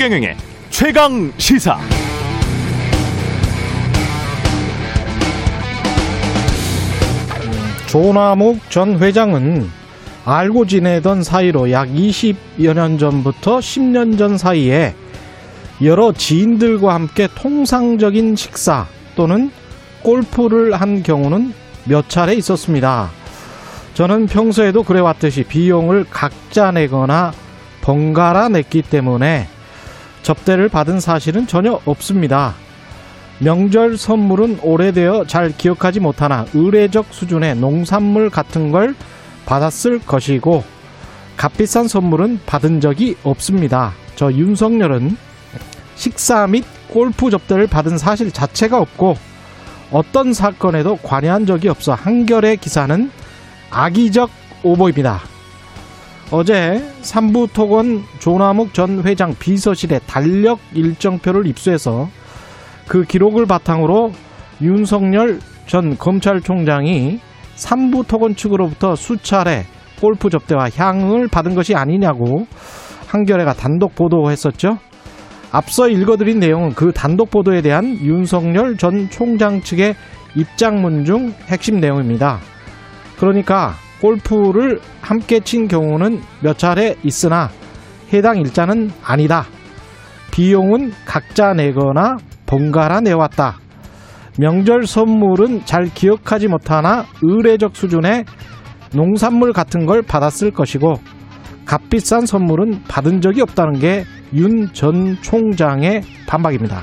최경영의 최강 시사. 조남욱 전 회장은 알고 지내던 사이로 약 20여 년 전부터 10년 전 사이에 여러 지인들과 함께 통상적인 식사 또는 골프를 한 경우는 몇 차례 있었습니다. 저는 평소에도 그래왔듯이 비용을 각자 내거나 번갈아 냈기 때문에 접대를 받은 사실은 전혀 없습니다. 명절 선물은 오래되어 잘 기억하지 못하나 의례적 수준의 농산물 같은 걸 받았을 것이고 값비싼 선물은 받은 적이 없습니다. 저 윤석열은 식사 및 골프 접대를 받은 사실 자체가 없고 어떤 사건에도 관여한 적이 없어 한결의 기사는 악의적 오보입니다. 어제 삼부토건 조남욱 전 회장 비서실에 달력 일정표를 입수해서 그 기록을 바탕으로 윤석열 전 검찰총장이 삼부토건 측으로부터 수차례 골프 접대와 향을 받은 것이 아니냐고 한겨레가 단독 보도했었죠. 앞서 읽어드린 내용은 그 단독 보도에 대한 윤석열 전 총장 측의 입장문 중 핵심 내용입니다. 그러니까 골프를 함께 친 경우는 몇 차례 있으나 해당 일자는 아니다. 비용은 각자 내거나 번갈아 내왔다. 명절 선물은 잘 기억하지 못하나 의례적 수준의 농산물 같은 걸 받았을 것이고 값비싼 선물은 받은 적이 없다는 게 윤 전 총장의 반박입니다.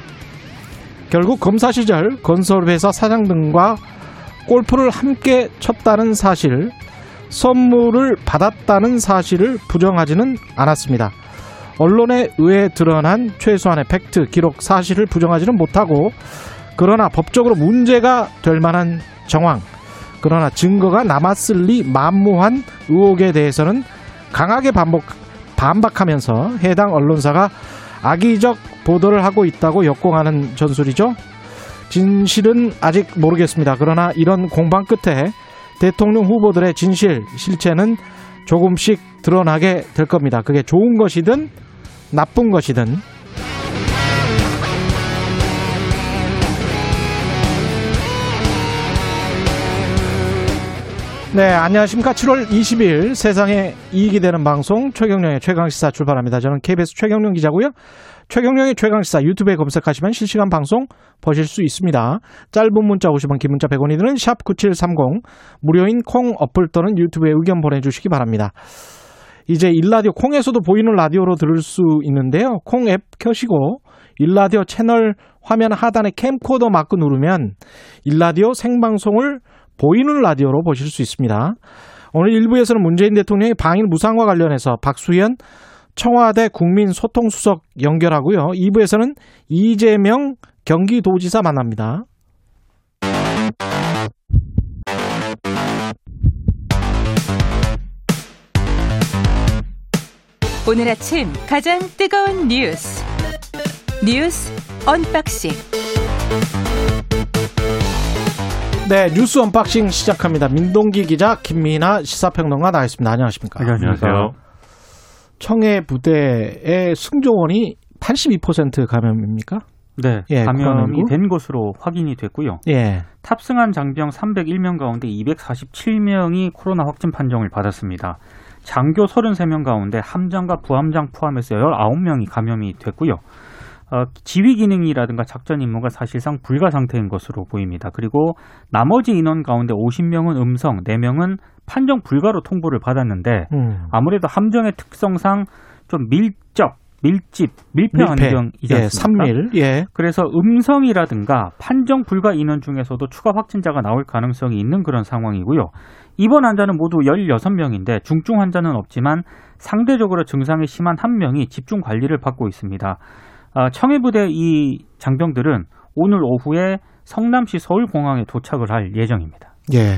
결국 검사 시절 건설회사 사장 등과 골프를 함께 쳤다는 사실, 선물을 받았다는 사실을 부정하지는 않았습니다. 언론에 의해 드러난 최소한의 팩트, 기록, 사실을 부정하지는 못하고 그러나 법적으로 문제가 될 만한 정황, 그러나 증거가 남았을 리 만무한 의혹에 대해서는 강하게 반복, 반박하면서 해당 언론사가 악의적 보도를 하고 있다고 역공하는 전술이죠. 진실은 아직 모르겠습니다. 그러나 이런 공방 끝에 대통령 후보들의 진실, 실체는 조금씩 드러나게 될 겁니다. 그게 좋은 것이든 나쁜 것이든 네, 안녕하십니까. 7월 20일 세상에 이익이 되는 방송 최경령의 최강시사 출발합니다. 저는 KBS 최경령 기자고요. 최경령의 최강시사 유튜브에 검색하시면 실시간 방송 보실 수 있습니다. 짧은 문자 50원, 긴 문자 100원이 드는 샵 9730 무료인 콩 어플 또는 유튜브에 의견 보내주시기 바랍니다. 이제 일라디오 콩에서도 보이는 라디오로 들을 수 있는데요. 콩 앱 켜시고 일라디오 채널 화면 하단에 캠코더 마크 누르면 일라디오 생방송을 보이는 라디오로 보실 수 있습니다. 오늘 1부에서는 문재인 대통령의 방일 무상과 관련해서 박수현 청와대 국민소통수석 연결하고요. 2부에서는 이재명 경기도지사 만납니다. 오늘 아침 가장 뜨거운 뉴스 뉴스 언박싱 네, 뉴스 언박싱 시작합니다. 민동기 기자, 김민아 시사평론가 나와 있습니다. 안녕하십니까? 안녕하세요. 청해 부대의 승조원이 82% 감염입니까? 네, 예, 감염이 코로나19? 된 것으로 확인이 됐고요. 예. 탑승한 장병 301명 가운데 247명이 코로나 확진 판정을 받았습니다. 장교 33명 가운데 함장과 부함장 포함해서 19명이 감염이 됐고요. 어, 지휘 기능이라든가 작전 임무가 사실상 불가 상태인 것으로 보입니다. 그리고 나머지 인원 가운데 50명은 음성, 4명은 판정 불가로 통보를 받았는데 음. 아무래도 함정의 특성상 좀 밀적, 밀집, 밀폐 환경이지 예, 않습니까? 3밀. 예. 그래서 음성이라든가 판정 불가 인원 중에서도 추가 확진자가 나올 가능성이 있는 그런 상황이고요. 입원 환자는 모두 16명인데 중증 환자는 없지만 상대적으로 증상이 심한 한 명이 집중 관리를 받고 있습니다. 아, 청해부대 이 장병들은 오늘 오후에 성남시 서울공항에 도착을 할 예정입니다. 예.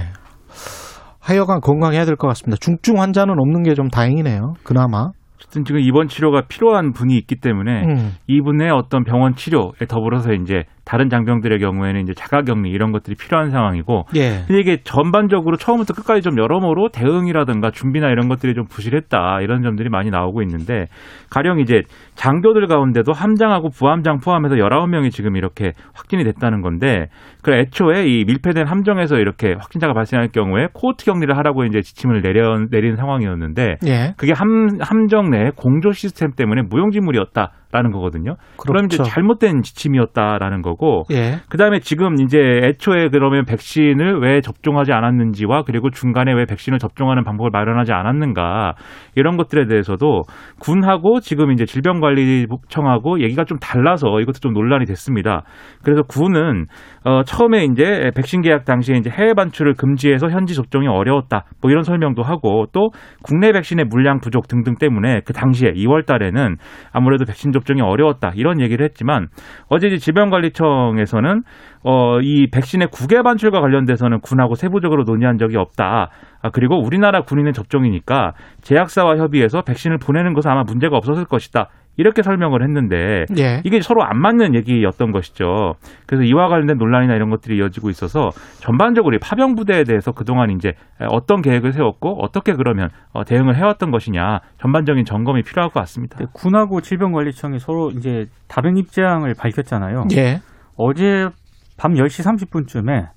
하여간 건강해야 될 것 같습니다. 중증 환자는 없는 게 좀 다행이네요. 그나마. 어쨌든 지금 입원 치료가 필요한 분이 있기 때문에 음. 이분의 어떤 병원 치료에 더불어서 이제 다른 장병들의 경우에는 이제 자가격리 이런 것들이 필요한 상황이고 예. 근데 이게 전반적으로 처음부터 끝까지 좀 여러모로 대응이라든가 준비나 이런 것들이 좀 부실했다 이런 점들이 많이 나오고 있는데 가령 이제 장교들 가운데도 함장하고 부함장 포함해서 19명이 지금 이렇게 확진이 됐다는 건데 그 애초에 이 밀폐된 함정에서 이렇게 확진자가 발생할 경우에 코호트 격리를 하라고 이제 지침을 내려 내린 상황이었는데 예. 그게 함, 함정 내 공조 시스템 때문에 무용지물이었다 라는 거거든요. 그럼 이제 그렇죠. 잘못된 지침이었다라는 거고 예. 그다음에 지금 이제 애초에 그러면 백신을 왜 접종하지 않았는지와 그리고 중간에 왜 백신을 접종하는 방법을 마련하지 않았는가 이런 것들에 대해서도 군하고 지금 이제 질병관리청하고 얘기가 좀 달라서 이것도 좀 논란이 됐습니다. 그래서 군은 어 처음에 이제 백신 계약 당시에 이제 해외 반출을 금지해서 현지 접종이 어려웠다 뭐 이런 설명도 하고 또 국내 백신의 물량 부족 등등 때문에 그 당시에 2월 달에는 아무래도 백신 접종이 어려웠다 이런 얘기를 했지만 어제 질병관리청에서는 어, 이 백신의 국외 반출과 관련돼서는 군하고 세부적으로 논의한 적이 없다. 아, 그리고 우리나라 군인의 접종이니까 제약사와 협의해서 백신을 보내는 것은 아마 문제가 없었을 것이다. 이렇게 설명을 했는데 예. 이게 서로 안 맞는 얘기였던 것이죠. 그래서 이와 관련된 논란이나 이런 것들이 이어지고 있어서 전반적으로 이 파병 부대에 대해서 그동안 이제 어떤 계획을 세웠고 어떻게 그러면 어, 대응을 해왔던 것이냐 전반적인 점검이 필요할 것 같습니다. 네, 군하고 질병관리청이 서로 이제 다른 입장을 밝혔잖아요. 예. 어제 밤 10시 30분쯤에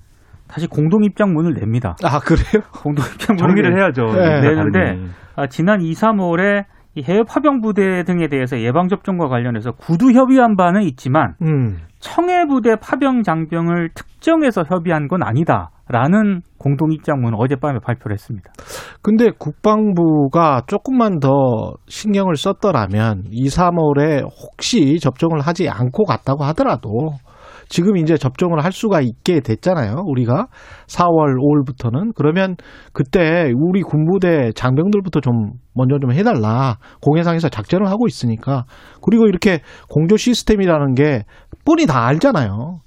다시 공동 입장문을 냅니다. 아, 그래요? 공동 입장문을 정리를 내- 해야죠. 네. 내는데. 아, 지난 2, 3월에 이 해외 파병 부대 등에 대해서 예방 접종과 관련해서 구두 협의한 바는 있지만 음. 청해 부대 파병 장병을 특정해서 협의한 건 아니다라는 공동 입장문을 어젯밤에 발표를 했습니다. 근데 국방부가 조금만 더 신경을 썼더라면 2, 3월에 혹시 접종을 하지 않고 갔다고 하더라도 지금 이제 접종을 할 수가 있게 됐잖아요. 우리가 4월, 5월부터는 그러면 그때 우리 군부대 장병들부터 좀 먼저 좀 해달라. 공해상에서 작전을 하고 있으니까 그리고 이렇게 공조 시스템이라는 게 뻔히 다 알잖아요.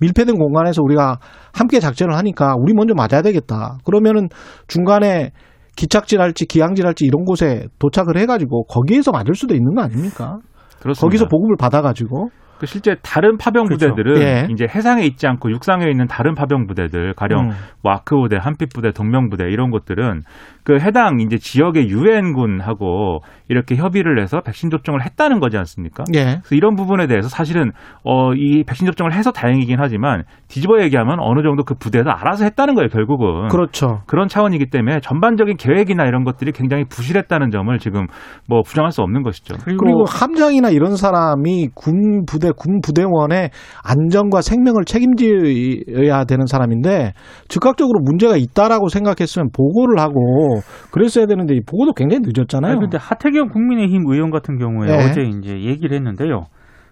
밀폐된 공간에서 우리가 함께 작전을 하니까 우리 먼저 맞아야 되겠다. 그러면은 중간에 기착지랄지 기항지랄지 이런 곳에 도착을 해가지고 거기에서 맞을 수도 있는 거 아닙니까? 그렇습니다. 거기서 보급을 받아가지고 그 실제 다른 파병 그렇죠. 부대들은 예. 이제 해상에 있지 않고 육상에 있는 다른 파병 부대들 가령 음. 와크 부대, 한빛 부대, 동명 부대 이런 것들은 그 해당 이제 지역의 유엔군하고 이렇게 협의를 해서 백신 접종을 했다는 거지 않습니까? 예. 그래서 이런 부분에 대해서 사실은 어 이 백신 접종을 해서 다행이긴 하지만 뒤집어 얘기하면 어느 정도 그 부대에서 알아서 했다는 거예요 결국은 그렇죠. 그런 차원이기 때문에 전반적인 계획이나 이런 것들이 굉장히 부실했다는 점을 지금 뭐 부정할 수 없는 것이죠. 그리고 함장이나 이런 사람이 군 부대, 군 부대원의 안전과 생명을 책임져야 되는 사람인데 즉각적으로 문제가 있다라고 생각했으면 보고를 하고 그랬어야 되는데 이 보고도 굉장히 늦었잖아요. 근데 하태경 국민의힘 의원 같은 경우에 네. 어제 이제 얘기를 했는데요.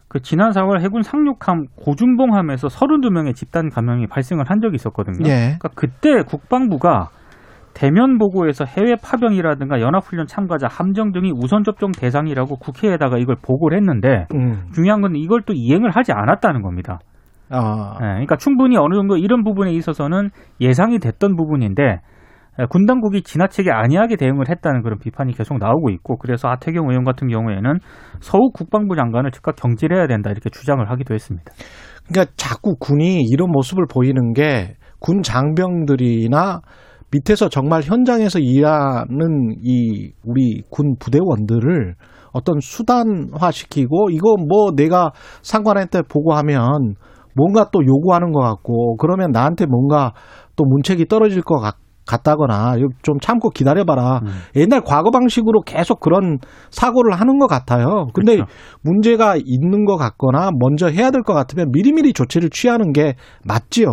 그 지난 4월 해군 상륙함 고준봉함에서 32명의 집단 감염이 발생을 한 적이 있었거든요. 예. 그러니까 그때 국방부가 대면 보고에서 해외 파병이라든가 연합훈련 참가자 함정 등이 우선 접종 대상이라고 국회에다가 이걸 보고를 했는데 음. 중요한 건 이걸 또 이행을 하지 않았다는 겁니다. 아. 예, 그러니까 충분히 어느 정도 이런 부분에 있어서는 예상이 됐던 부분인데 예, 군 당국이 지나치게 안이하게 대응을 했다는 그런 비판이 계속 나오고 있고 그래서 하태경 의원 같은 경우에는 서욱 국방부 장관을 즉각 경질해야 된다 이렇게 주장을 하기도 했습니다. 그러니까 자꾸 군이 이런 모습을 보이는 게 군 장병들이나 밑에서 정말 현장에서 일하는 이 우리 군 부대원들을 어떤 수단화시키고 이거 뭐 내가 상관한테 보고하면 뭔가 또 요구하는 것 같고 그러면 나한테 뭔가 또 문책이 떨어질 것 같, 같다거나 좀 참고 기다려봐라. 음. 옛날 과거 방식으로 계속 그런 사고를 하는 것 같아요. 근데 그렇죠. 문제가 있는 것 같거나 먼저 해야 될 것 같으면 미리미리 조치를 취하는 게 맞지요.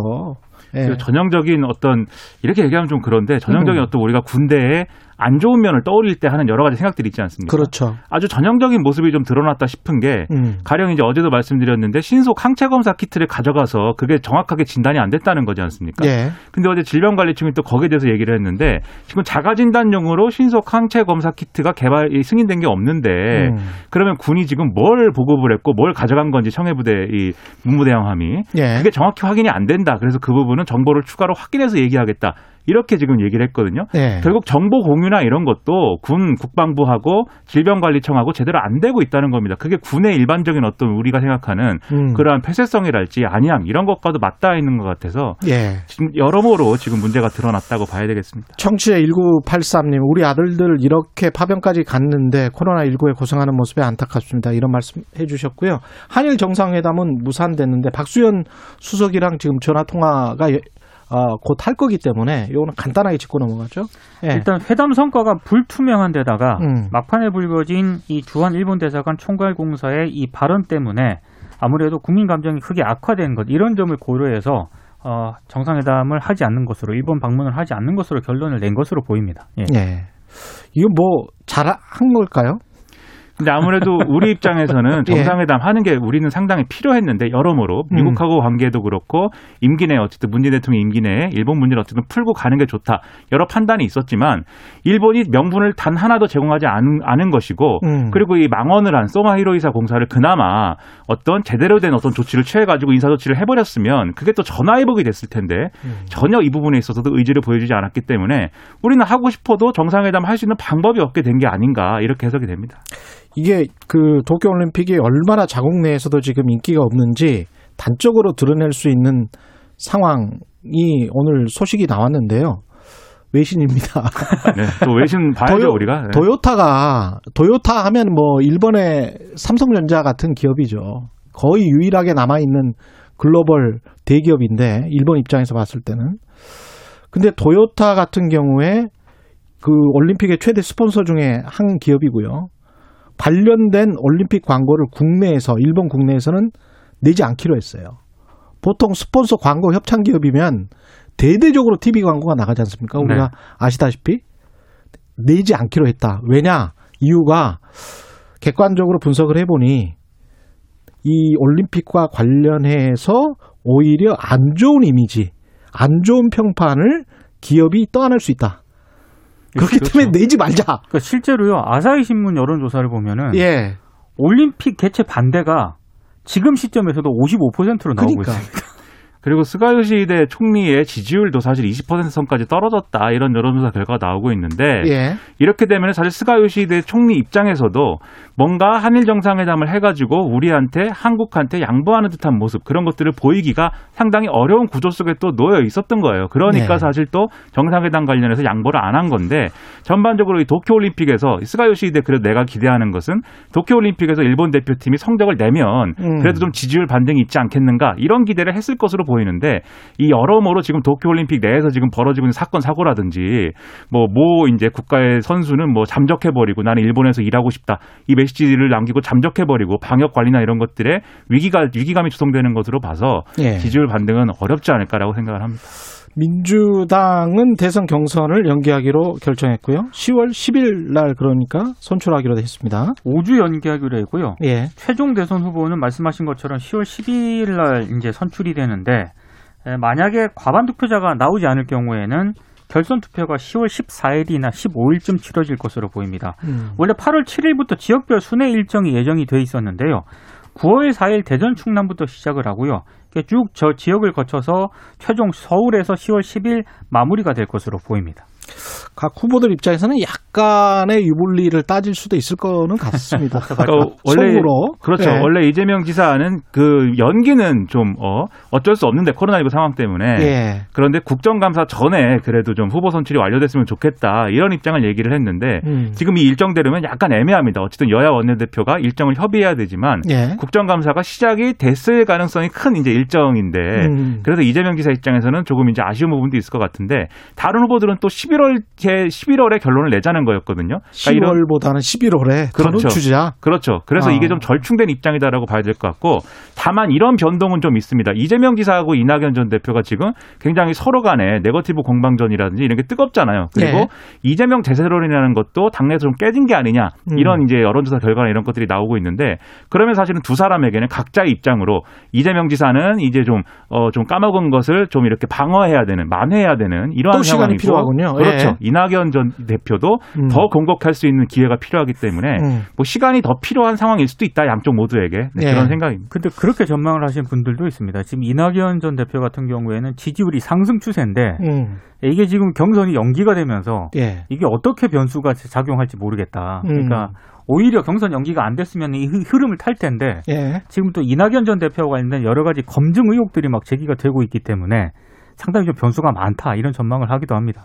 예. 그 전형적인 어떤 이렇게 얘기하면 좀 그런데 전형적인 음. 어떤 우리가 군대에 안 좋은 면을 떠올릴 때 하는 여러 가지 생각들이 있지 않습니까? 그렇죠. 아주 전형적인 모습이 좀 드러났다 싶은 게 음. 가령 이제 어제도 말씀드렸는데 신속 항체 검사 키트를 가져가서 그게 정확하게 진단이 안 됐다는 거지 않습니까? 예. 근데 어제 질병관리청이 또 거기에 대해서 얘기를 했는데 지금 자가 진단용으로 신속 항체 검사 키트가 개발 이 승인된 게 없는데 음. 그러면 군이 지금 뭘 보급을 했고 뭘 가져간 건지 청해부대 이 문무대왕함이 예. 그게 정확히 확인이 안 된다. 그래서 그 부분은 정보를 추가로 확인해서 얘기하겠다. 이렇게 지금 얘기를 했거든요. 네. 결국 정보 공유나 이런 것도 군 국방부하고 질병관리청하고 제대로 안 되고 있다는 겁니다. 그게 군의 일반적인 어떤 우리가 생각하는 음. 그러한 폐쇄성이랄지 아니함 이런 것과도 맞닿아 있는 것 같아서 예. 지금 여러모로 지금 문제가 드러났다고 봐야 되겠습니다. 청취자 1983님, 우리 아들들 이렇게 파병까지 갔는데 코로나19에 고생하는 모습에 안타깝습니다. 이런 말씀 해주셨고요. 한일 정상회담은 무산됐는데 박수현 수석이랑 지금 전화 통화가 어, 곧할 거기 때문에 이거는 간단하게 짚고 넘어가죠. 예. 일단 회담 성과가 불투명한 데다가 음. 막판에 불거진 이 주한 일본 대사관 총괄 공사의 이 발언 때문에 아무래도 국민 감정이 크게 악화된 것 이런 점을 고려해서 어, 정상회담을 하지 않는 것으로 일본 방문을 하지 않는 것으로 결론을 낸 것으로 보입니다. 예. 예. 이거 뭐 잘한 걸까요? 근데 아무래도 우리 입장에서는 예. 정상회담 하는 게 우리는 상당히 필요했는데 여러모로 음. 미국하고 관계도 그렇고 임기 내에 어쨌든 문재인 대통령 임기 내에 일본 문제를 어쨌든 풀고 가는 게 좋다 여러 판단이 있었지만 일본이 명분을 단 하나도 제공하지 않은, 않은 것이고 음. 그리고 이 망언을 한 소마 히로이사 공사를 그나마 어떤 제대로 된 어떤 조치를 취해가지고 인사 조치를 해버렸으면 그게 또 전화위복이 됐을 텐데 음. 전혀 이 부분에 있어서도 의지를 보여주지 않았기 때문에 우리는 하고 싶어도 정상회담 할 수 있는 방법이 없게 된 게 아닌가 이렇게 해석이 됩니다. 이게 그 도쿄올림픽이 얼마나 자국 내에서도 지금 인기가 없는지 단적으로 드러낼 수 있는 상황이 오늘 소식이 나왔는데요. 외신입니다. 네, 또 외신 봐야죠 도요- 우리가. 네. 도요타가 도요타 하면 뭐 일본의 삼성전자 같은 기업이죠. 거의 유일하게 남아 있는 글로벌 대기업인데 일본 입장에서 봤을 때는 근데 도요타 같은 경우에 그 올림픽의 최대 스폰서 중에 한 기업이고요. 관련된 올림픽 광고를 국내에서 일본 국내에서는 내지 않기로 했어요. 보통 스폰서 광고 협찬 기업이면 대대적으로 TV 광고가 나가지 않습니까? 우리가 네. 아시다시피 내지 않기로 했다. 왜냐? 이유가 객관적으로 분석을 해보니 이 올림픽과 관련해서 오히려 안 좋은 이미지, 안 좋은 평판을 기업이 떠안을 수 있다. 그렇기 그렇죠. 때문에 내지 말자. 그러니까 실제로요 아사히 신문 여론 조사를 보면은 예. 올림픽 개최 반대가 지금 시점에서도 55%로 나오고 그러니까. 있습니다. 그리고 스가요 시대 총리의 지지율도 사실 20% 선까지 떨어졌다 이런 여론조사 결과가 나오고 있는데 예. 이렇게 되면 사실 스가요 시대 총리 입장에서도 뭔가 한일 정상회담을 해가지고 우리한테 한국한테 양보하는 듯한 모습 그런 것들을 보이기가 상당히 어려운 구조 속에 또 놓여 있었던 거예요. 그러니까 네. 사실 또 정상회담 관련해서 양보를 안 한 건데 전반적으로 이 도쿄올림픽에서 스가요시대 그래도 내가 기대하는 것은 도쿄올림픽에서 일본 대표팀이 성적을 내면 음. 그래도 좀 지지율 반등이 있지 않겠는가 이런 기대를 했을 것으로 보이는데 이 여러모로 지금 도쿄올림픽 내에서 지금 벌어지고 있는 사건 사고라든지 뭐모 이제 국가의 선수는 뭐 잠적해 버리고 나는 일본에서 일하고 싶다 이 메시지를 남기고 잠적해 버리고 방역 관리나 이런 것들에 위기가 위기감이 조성되는 것으로 봐서 예. 지지율 반등은 어렵지 않을까라고 생각을 합니다. 민주당은 대선 경선을 연기하기로 결정했고요. 10월 10일 날 그러니까 선출하기로 했습니다. 5주 연기하기로 했고요. 예. 최종 대선 후보는 말씀하신 것처럼 10월 12일 날 이제 선출이 되는데 에, 만약에 과반 투표자가 나오지 않을 경우에는 결선 투표가 10월 14일이나 15일쯤 치러질 것으로 보입니다. 음. 원래 8월 7일부터 지역별 순회 일정이 예정이 돼 있었는데요. 9월 4일 대전 충남부터 시작을 하고요. 쭉 저 지역을 거쳐서 최종 서울에서 10월 10일 마무리가 될 것으로 보입니다. 각 후보들 입장에서는 약간의 유불리를 따질 수도 있을 거는 같습니다. 그러니까 원래 속으로. 그렇죠. 예. 원래 이재명 지사는 그 연기는 좀 어, 어쩔 수 없는데 코로나19 상황 때문에 예. 그런데 국정감사 전에 그래도 좀 후보 선출이 완료됐으면 좋겠다 이런 입장을 얘기를 했는데 음. 지금 이 일정대로면 약간 애매합니다. 어쨌든 여야 원내대표가 일정을 협의해야 되지만 예. 국정감사가 시작이 됐을 가능성이 큰 이제 일정인데 음. 그래서 이재명 지사 입장에서는 조금 이제 아쉬운 부분도 있을 것 같은데 다른 후보들은 또 11월 제 11월에 결론을 내자는 거였거든요. 그러니까 이런 10월보다는 11월에 더 그렇죠. 늦추자. 그렇죠. 그래서 아. 이게 좀 절충된 입장이다라고 봐야 될 것 같고 다만 이런 변동은 좀 있습니다. 이재명 지사하고 이낙연 전 대표가 지금 굉장히 서로 간에 네거티브 공방전이라든지 이런 게 뜨겁잖아요. 그리고 네. 이재명 제세론이라는 것도 당내에서 좀 깨진 게 아니냐 음. 이런 이제 여론조사 결과나 이런 것들이 나오고 있는데 그러면 사실은 두 사람에게는 각자의 입장으로 이재명 지사는 이제 좀어좀 까먹은 것을 좀 이렇게 방어해야 되는 만회해야 되는 이러한 또 시간이 상황이고 필요하군요. 그렇죠. 예. 이낙연 전 대표도 음. 더 공격할 수 있는 기회가 필요하기 때문에 음. 뭐 시간이 더 필요한 상황일 수도 있다. 양쪽 모두에게 네, 예. 그런 생각입니다. 근데 그렇게 전망을 하신 분들도 있습니다. 지금 이낙연 전 대표 같은 경우에는 지지율이 상승 추세인데 음. 이게 지금 경선이 연기가 되면서 예. 이게 어떻게 변수가 작용할지 모르겠다. 음. 그러니까 오히려 경선 연기가 안 됐으면 이 흐- 흐름을 탈 텐데 예. 지금 또 이낙연 전 대표와 관련된 여러 가지 검증 의혹들이 막 제기가 되고 있기 때문에 상당히 좀 변수가 많다 이런 전망을 하기도 합니다.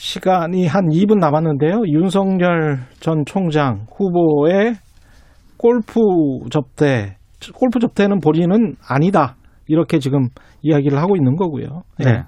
시간이 한 2분 남았는데요. 윤석열 전 총장 후보의 골프 접대, 골프 접대는 본인은 아니다. 이렇게 지금 이야기를 하고 있는 거고요. 예. 네.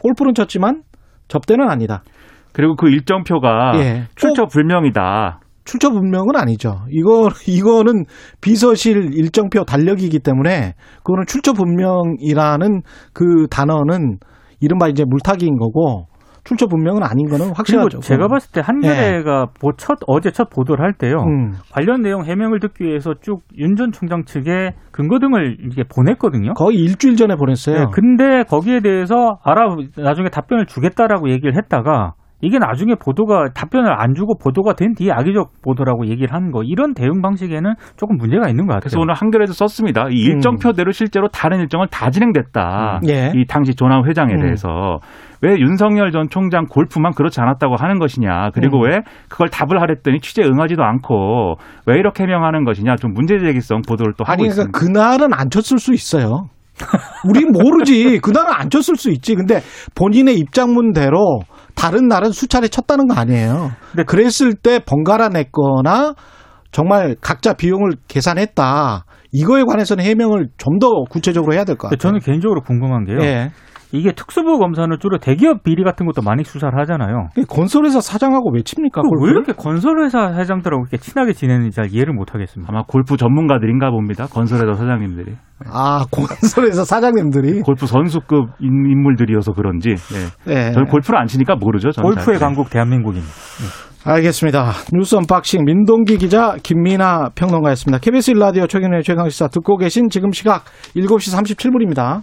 골프는 쳤지만 접대는 아니다. 그리고 그 일정표가 예. 출처 불명이다. 출처 분명은 아니죠. 이거 이거는 비서실 일정표 달력이기 때문에 그거는 출처 분명이라는 그 단어는 이른바 이제 물타기인 거고 출처 분명은 아닌 거는 확실하죠. 제가 봤을 때 한겨레가 보- 첫 어제 첫 보도를 할 때요. 음. 관련 내용 해명을 듣기 위해서 쭉 윤 전 총장 측에 근거 등을 이게 보냈거든요. 거의 일주일 전에 보냈어요. 네, 근데 거기에 대해서 알아 나중에 답변을 주겠다라고 얘기를 했다가 이게 나중에 보도가 답변을 안 주고 보도가 된 뒤에 악의적 보도라고 얘기를 하는 거 이런 대응 방식에는 조금 문제가 있는 것 같아요. 그래서 오늘 한겨레도 썼습니다. 이 일정표대로 실제로 다른 일정은 다 진행됐다. 음. 예. 이 당시 조남 회장에 음. 대해서 왜 윤석열 전 총장 골프만 그렇지 않았다고 하는 것이냐. 그리고 음. 왜 그걸 답을 하랬더니 취재 응하지도 않고 왜 이렇게 해명하는 것이냐. 좀 문제제기성 보도를 또 하고 아니 있습니다. 그러니까 그날은 안 쳤을 수 있어요. 우리 모르지. 그날은 안 쳤을 수 있지. 근데 본인의 입장문대로 다른 날은 수차례 쳤다는 거 아니에요. 근데 그랬을 때 번갈아 냈거나 정말 각자 비용을 계산했다. 이거에 관해서는 해명을 좀 더 구체적으로 해야 될것 근데 같아요. 저는 개인적으로 궁금한 게요. 예. 이게 특수부 검사는 주로 대기업 비리 같은 것도 많이 수사를 하잖아요. 건설회사 사장하고 왜 칩니까? 왜? 이렇게 건설회사 회장들하고 이렇게 친하게 지내는지 잘 이해를 못 하겠습니다. 아마 골프 전문가들인가 봅니다. 건설회사 사장님들이. 아, 건설회사 사장님들이. 골프 선수급 인- 인물들이어서 그런지. 네. 예. 저는 골프를 안 치니까 모르죠. 저는 골프의 잘. 강국 대한민국입니다. 알겠습니다. 뉴스 언박싱 민동기 기자 김민아 평론가였습니다. KBS 1라디오 최경영의 최강시사 듣고 계신 지금 시각 7시 37분입니다.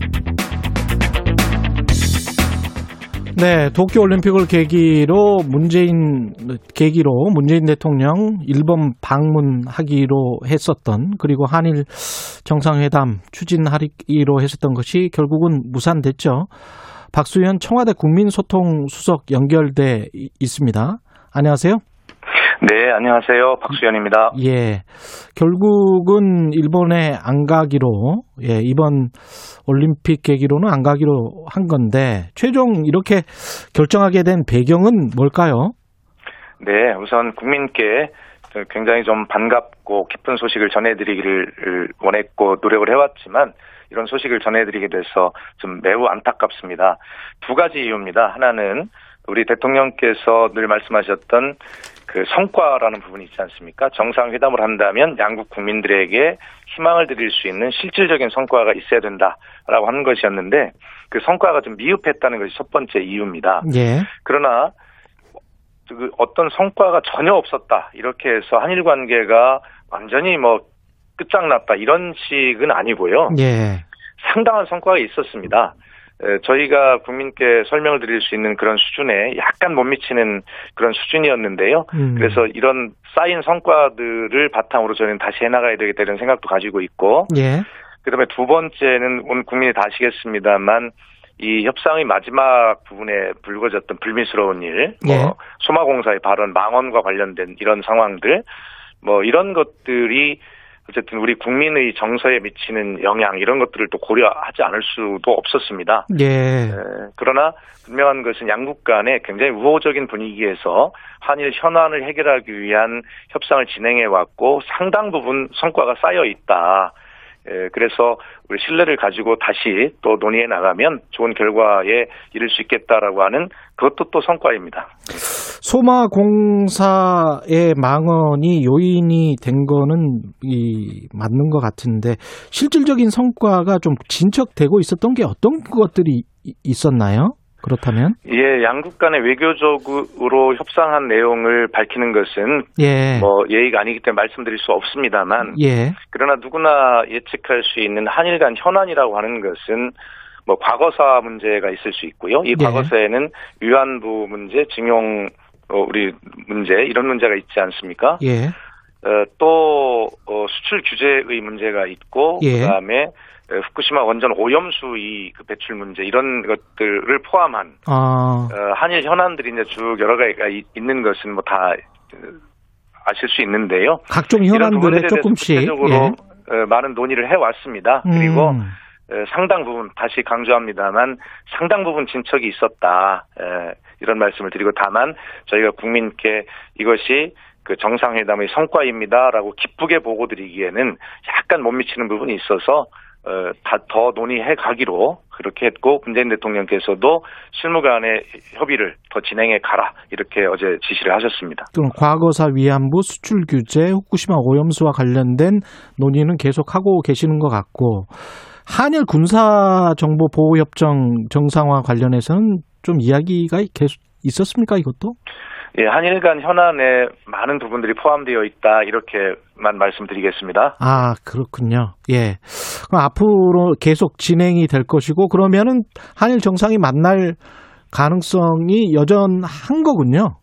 네, 도쿄 올림픽을 계기로 문재인 계기로 문재인 대통령 일본 방문하기로 했었던 그리고 한일 정상회담 추진하기로 했었던 것이 결국은 무산됐죠. 박수현 청와대 국민소통 수석 연결돼 이- 있습니다. 안녕하세요. 네, 안녕하세요. 박수현입니다. 예. 결국은 일본에 안 가기로, 예, 이번 올림픽 계기로는 안 가기로 한 건데, 최종 이렇게 결정하게 된 배경은 뭘까요? 네, 우선 국민께 굉장히 좀 반갑고 기쁜 소식을 전해드리기를 원했고 노력을 해왔지만 이런 소식을 전해드리게 돼서 좀 매우 안타깝습니다. 두 가지 이유입니다. 하나는 우리 대통령께서 늘 말씀하셨던 그 성과라는 부분이 있지 않습니까? 정상회담을 한다면 양국 국민들에게 희망을 드릴 수 있는 실질적인 성과가 있어야 된다라고 하는 것이었는데 그 성과가 좀 미흡했다는 것이 첫 번째 이유입니다. 예. 그러나 그 어떤 성과가 전혀 없었다 이렇게 해서 한일 관계가 완전히 뭐 끝장났다 이런 식은 아니고요. 예. 상당한 성과가 있었습니다. 에, 저희가 국민께 설명을 드릴 수 있는 그런 수준에 약간 못 미치는 그런 수준이었는데요. 음. 그래서 이런 쌓인 성과들을 바탕으로 저희는 다시 해나가야 되겠다 이런 생각도 가지고 있고 예. 그다음에 두 번째는 오늘 국민이 다 아시겠습니다만 이 협상의 마지막 부분에 불거졌던 불미스러운 일, 뭐 예. 소마공사의 발언 망언과 관련된 이런 상황들, 뭐 이런 것들이 어쨌든 우리 국민의 정서에 미치는 영향 이런 것들을 또 고려하지 않을 수도 없었습니다. 예. 에, 그러나 분명한 것은 양국 간에 굉장히 우호적인 분위기에서 한일 현안을 해결하기 위한 협상을 진행해 왔고 상당 부분 성과가 쌓여 있다. 에, 그래서 우리 신뢰를 가지고 다시 또 논의해 나가면 좋은 결과에 이를 수 있겠다라고 하는 그것도 또 성과입니다. 소마공사의 망언이 요인이 된 거는 이 맞는 것 같은데 실질적인 성과가 좀 진척되고 있었던 게 어떤 것들이 이- 있었나요? 그렇다면 예, 양국 간의 외교적으로 협상한 내용을 밝히는 것은 예. 뭐 예의가 아니기 때문에 말씀드릴 수 없습니다만 예. 그러나 누구나 예측할 수 있는 한일 간 현안이라고 하는 것은 뭐 과거사 문제가 있을 수 있고요. 이 예. 과거사에는 위안부 문제, 징용 어, 우리 문제 이런 문제가 있지 않습니까? 예. 어, 또 어, 수출 규제의 문제가 있고 예. 그다음에 어, 후쿠시마 원전 오염수 이 그 배출 문제 이런 것들을 포함한 아. 어, 한일 현안들이 이제 쭉 여러 가지가 이- 있는 것은 뭐 다 아실 수 있는데요. 각종 현안들에 조금씩 구체적으로 예. 어, 많은 논의를 해왔습니다. 그리고 음. 어, 상당 부분 다시 강조합니다만 상당 부분 진척이 있었다 에, 이런 말씀을 드리고 다만 저희가 국민께 이것이 그 정상회담의 성과입니다라고 기쁘게 보고 드리기에는 약간 못 미치는 부분이 있어서 어, 다더 논의해 가기로 그렇게 했고 문재인 대통령께서도 실무간의 협의를 더 진행해 가라 이렇게 어제 지시를 하셨습니다. 그럼 과거사 위안부 수출 규제 후쿠시마 오염수와 관련된 논의는 계속 하고 계시는 것 같고 한일 군사 정보 보호 협정 정상화 관련해서는 좀 이야기가 계속 있었습니까 이것도? 예, 한일 간 현안에 많은 부분들이 포함되어 있다 이렇게만 말씀드리겠습니다. 아 그렇군요. 예. 그럼 앞으로 계속 진행이 될 것이고 그러면은 한일 정상이 만날 가능성이 여전한 거군요.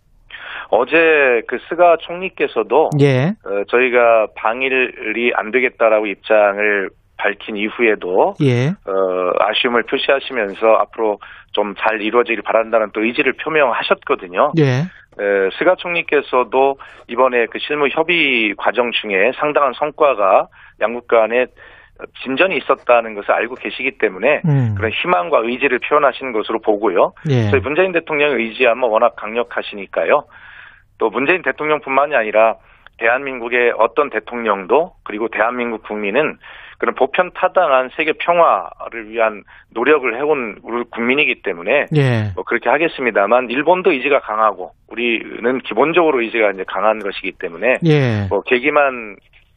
어제 그 스가 총리께서도 예. 어, 저희가 방일이 안 되겠다라고 입장을 밝힌 이후에도 예. 어, 아쉬움을 표시하시면서 앞으로 좀 잘 이루어지길 바란다는 또 의지를 표명하셨거든요. 예. 에, 스가 총리께서도 이번에 그 실무 협의 과정 중에 상당한 성과가 양국 간에 진전이 있었다는 것을 알고 계시기 때문에 음. 그런 희망과 의지를 표현하시는 것으로 보고요. 예. 저희 문재인 대통령의 의지야 뭐 워낙 강력하시니까요. 또 문재인 대통령뿐만이 아니라 대한민국의 어떤 대통령도 그리고 대한민국 국민은 그런 보편 타당한 세계 평화를 위한 노력을 해온 우리 국민이기 때문에 예. 뭐 그렇게 하겠습니다만 일본도 의지가 강하고 우리는 기본적으로 의지가 이제 강한 것이기 때문에 예. 뭐 계기만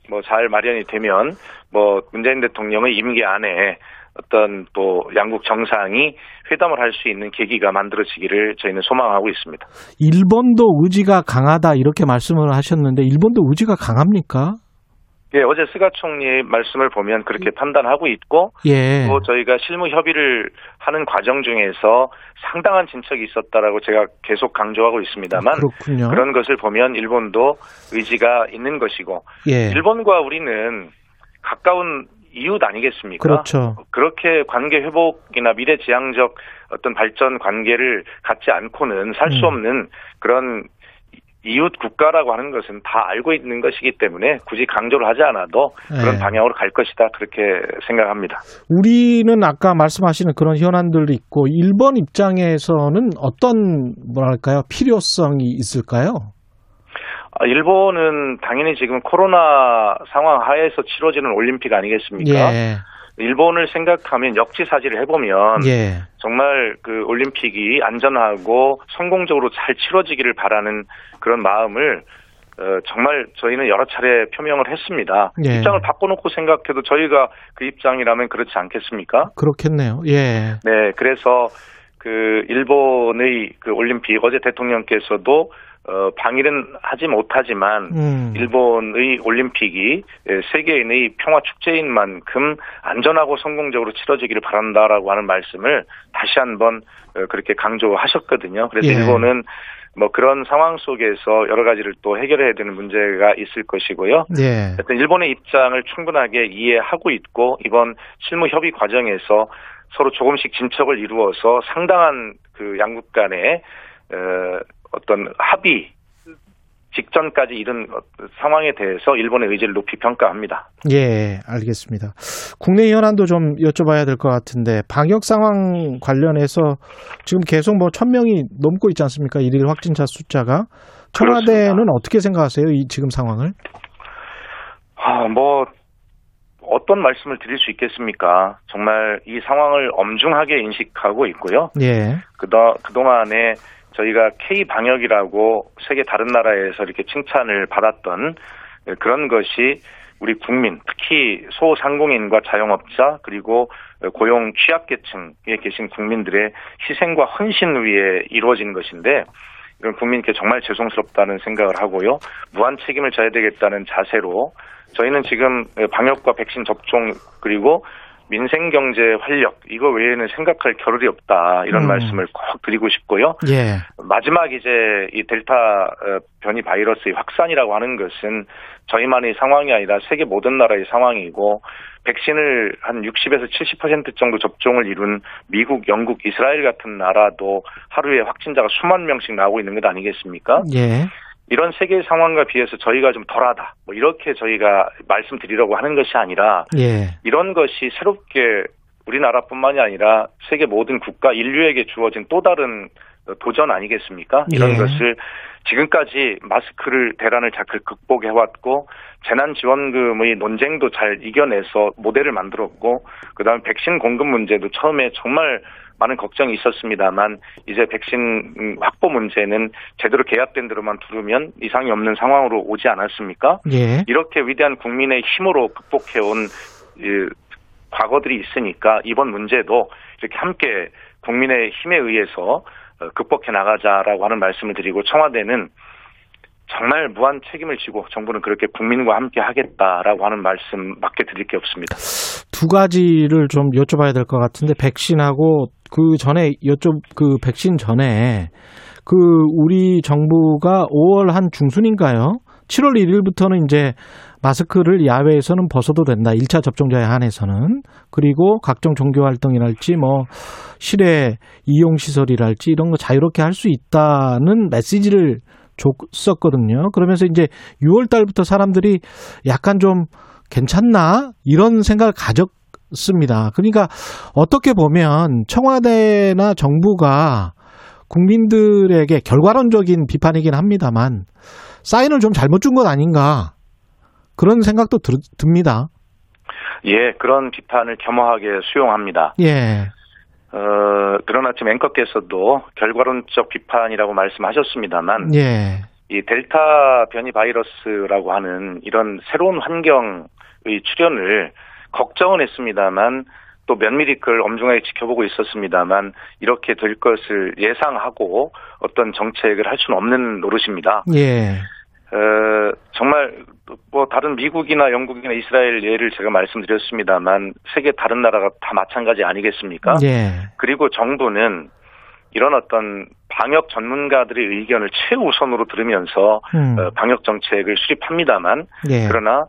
뭐 잘 마련이 되면 뭐 문재인 대통령의 임기 안에 어떤 또 양국 정상이 회담을 할 수 있는 계기가 만들어지기를 저희는 소망하고 있습니다. 일본도 의지가 강하다 이렇게 말씀을 하셨는데 일본도 의지가 강합니까? 예, 어제 스가 총리의 말씀을 보면 그렇게 판단하고 있고 예. 또 저희가 실무 협의를 하는 과정 중에서 상당한 진척이 있었다라고 제가 계속 강조하고 있습니다만 그렇군요. 그런 것을 보면 일본도 의지가 있는 것이고 예. 일본과 우리는 가까운 이웃 아니겠습니까? 그렇죠. 그렇게 관계 회복이나 미래지향적 어떤 발전 관계를 갖지 않고는 살수 음. 없는 그런 이웃 국가라고 하는 것은 다 알고 있는 것이기 때문에 굳이 강조를 하지 않아도 그런 네. 방향으로 갈 것이다 그렇게 생각합니다. 우리는 아까 말씀하시는 그런 현안들도 있고 일본 입장에서는 어떤 뭐랄까요 필요성이 있을까요? 아, 일본은 당연히 지금 코로나 상황 하에서 치러지는 올림픽 아니겠습니까? 예. 일본을 생각하면 역지사지를 해보면 예. 정말 그 올림픽이 안전하고 성공적으로 잘 치러지기를 바라는 그런 마음을 어, 정말 저희는 여러 차례 표명을 했습니다. 예. 입장을 바꿔놓고 생각해도 저희가 그 입장이라면 그렇지 않겠습니까? 그렇겠네요. 예. 네, 그래서 그 일본의 그 올림픽 어제 대통령께서도 어, 방일은 하지 못하지만 음. 일본의 올림픽이 예, 세계인의 평화 축제인 만큼 안전하고 성공적으로 치러지기를 바란다라고 하는 말씀을 다시 한번 어, 그렇게 강조하셨거든요. 그래서 예. 일본은 뭐 그런 상황 속에서 여러 가지를 또 해결해야 되는 문제가 있을 것이고요. 예. 하여튼 일본의 입장을 충분하게 이해하고 있고 이번 실무 협의 과정에서 서로 조금씩 진척을 이루어서 상당한 그 양국 간의 어, 어떤 합의 직전까지 이른 상황에 대해서 일본의 의지를 높이 평가합니다. 예, 알겠습니다. 국내 현안도 좀 여쭤봐야 될 것 같은데 방역 상황 관련해서 지금 계속 뭐 천명이 넘고 있지 않습니까? 일일 확진자 숫자가 청와대는 그렇습니다. 어떻게 생각하세요? 이 지금 상황을? 아, 뭐 어떤 말씀을 드릴 수 있겠습니까? 정말 이 상황을 엄중하게 인식하고 있고요. 예. 그다 그동안에 저희가 K 방역이라고 세계 다른 나라에서 이렇게 칭찬을 받았던 그런 것이 우리 국민, 특히 소상공인과 자영업자 그리고 고용 취약계층에 계신 국민들의 희생과 헌신 위에 이루어진 것인데 이건 국민께 정말 죄송스럽다는 생각을 하고요. 무한 책임을 져야 되겠다는 자세로 저희는 지금 방역과 백신 접종 그리고 민생 경제 활력 이거 외에는 생각할 겨를이 없다 이런 음. 말씀을 꼭 드리고 싶고요. 예. 마지막 이제 이 델타 어, 변이 바이러스의 확산이라고 하는 것은 저희만의 상황이 아니라 세계 모든 나라의 상황이고 백신을 한 60에서 70% 정도 접종을 이룬 미국, 영국, 이스라엘 같은 나라도 하루에 확진자가 수만 명씩 나오고 있는 것 아니겠습니까? 예. 이런 세계 상황과 비해서 저희가 좀 덜하다. 뭐 이렇게 저희가 말씀드리려고 하는 것이 아니라 예. 이런 것이 새롭게 우리나라뿐만이 아니라 세계 모든 국가 인류에게 주어진 또 다른 도전 아니겠습니까? 이런 예. 것을 지금까지 마스크를 대란을 잘 극복해 왔고 재난지원금의 논쟁도 잘 이겨내서 모델을 만들었고 그다음에 백신 공급 문제도 처음에 정말 많은 걱정이 있었습니다만 이제 백신 확보 문제는 제대로 계약된 대로만 두르면 이상이 없는 상황으로 오지 않았습니까? 예. 이렇게 위대한 국민의 힘으로 극복해온 이, 과거들이 있으니까 이번 문제도 이렇게 함께 국민의 힘에 의해서 어, 극복해 나가자라고 하는 말씀을 드리고 청와대는 정말 무한 책임을 지고 정부는 그렇게 국민과 함께 하겠다라고 하는 말씀밖에 드릴 게 없습니다. 두 가지를 좀 여쭤봐야 될 것 같은데 백신하고 그 전에 여쭤 그 백신 전에 그 우리 정부가 5월 한 중순인가요? 7월 1일부터는 이제 마스크를 야외에서는 벗어도 된다. 1차 접종자에 한해서는. 그리고 각종 종교 활동이랄지 뭐 실외 이용 시설이랄지 이런 거 자유롭게 할 수 있다는 메시지를 줬었거든요. 그러면서 이제 6월 달부터 사람들이 약간 좀 괜찮나? 이런 생각을 가졌 습니다. 그러니까 어떻게 보면 청와대나 정부가 국민들에게 결과론적인 비판이긴 합니다만 사인을 좀 잘못 준것 아닌가 그런 생각도 들, 듭니다. 예, 그런 비판을 겸허하게 수용합니다. 예, 어, 그러나 지금 앵커께서도 결과론적 비판이라고 말씀하셨습니다만 예, 이 델타 변이 바이러스라고 하는 이런 새로운 환경의 출현을 걱정은 했습니다만 또 면밀히 그걸 엄중하게 지켜보고 있었습니다만 이렇게 될 것을 예상하고 어떤 정책을 할 수는 없는 노릇입니다. 예, 어, 정말 뭐 다른 미국이나 영국이나 이스라엘 예를 제가 말씀드렸습니다만 세계 다른 나라가 다 마찬가지 아니겠습니까? 예, 그리고 정부는 이런 어떤 방역 전문가들의 의견을 최우선으로 들으면서 음, 어, 방역 정책을 수립합니다만 예, 그러나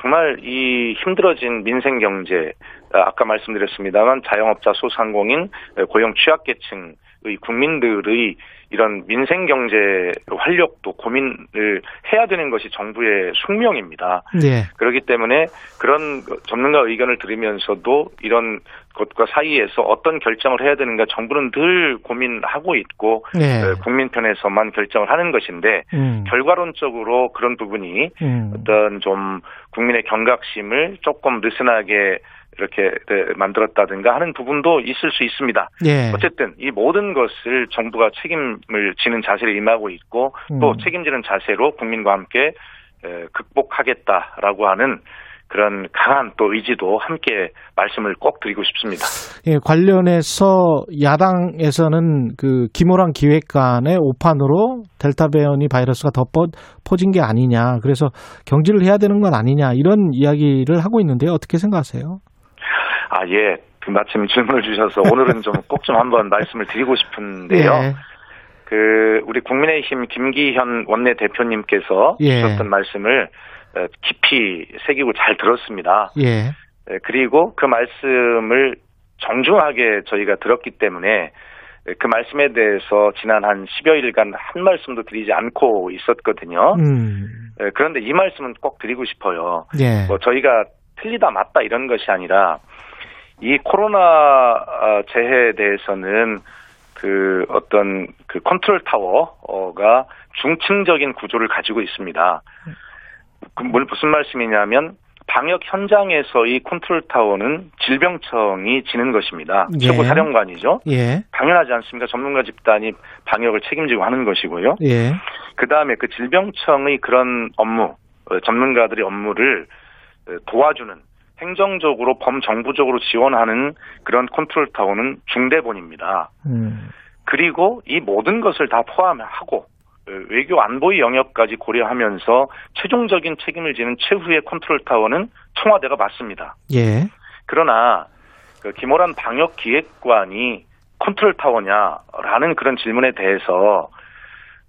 정말 이 힘들어진 민생 경제 아, 아까 말씀드렸습니다만 자영업자 소상공인 어, 고용 취약계층 의 국민들의 이런 민생 경제 활력도 고민을 해야 되는 것이 정부의 숙명입니다. 예, 그렇기 때문에 그런 전문가 의견을 들으면서도 이런 것과 사이에서 어떤 결정을 해야 되는가 정부는 늘 고민하고 있고 예, 어, 국민 편에서만 결정을 하는 것인데 음, 결과론적으로 그런 부분이 음, 어떤 좀 국민의 경각심을 조금 느슨하게 이렇게 네, 만들었다든가 하는 부분도 있을 수 있습니다. 예, 어쨌든 이 모든 것을 정부가 책임을 지는 자세를 임하고 있고 또 음. 책임지는 자세로 국민과 함께 에, 극복하겠다라고 하는 그런 강한 또 의지도 함께 말씀을 꼭 드리고 싶습니다. 예, 관련해서 야당에서는 그 김호랑 기획관의 오판으로 델타 변이 바이러스가 더 퍼, 퍼진 게 아니냐. 그래서 경질을 해야 되는 건 아니냐. 이런 이야기를 하고 있는데요. 어떻게 생각하세요? 아 예. 그 마침 질문을 주셔서 오늘은 좀 꼭좀 한번 말씀을 드리고 싶은데요. 예. 그 우리 국민의힘 김기현 원내 대표님께서 예. 주셨던 말씀을 어, 깊이 새기고 잘 들었습니다. 예. 예, 그리고 그 말씀을 정중하게 저희가 들었기 때문에 예, 그 말씀에 대해서 지난 한 10여 일간 한 말씀도 드리지 않고 있었거든요. 음. 예, 그런데 이 말씀은 꼭 드리고 싶어요. 예. 뭐 저희가 틀리다 맞다 이런 것이 아니라 이 코로나 어, 재해에 대해서는 그 어떤 그 컨트롤 타워가 중층적인 구조를 가지고 있습니다. 그 뭘- 무슨 말씀이냐면 방역 현장에서의 컨트롤 타워는 질병청이 지는 것입니다. 예. 최고 사령관이죠. 예. 당연하지 않습니까? 전문가 집단이 방역을 책임지고 하는 것이고요. 예. 그 다음에 그 질병청의 그런 업무, 어, 전문가들의 업무를 도와주는 행정적으로 범정부적으로 지원하는 그런 컨트롤 타워는 중대본입니다. 음. 그리고 이 모든 것을 다 포함하고 어, 외교 안보의 영역까지 고려하면서 최종적인 책임을 지는 최후의 컨트롤 타워는 청와대가 맞습니다. 예. 그러나 그 기모란 방역기획관이 컨트롤 타워냐라는 그런 질문에 대해서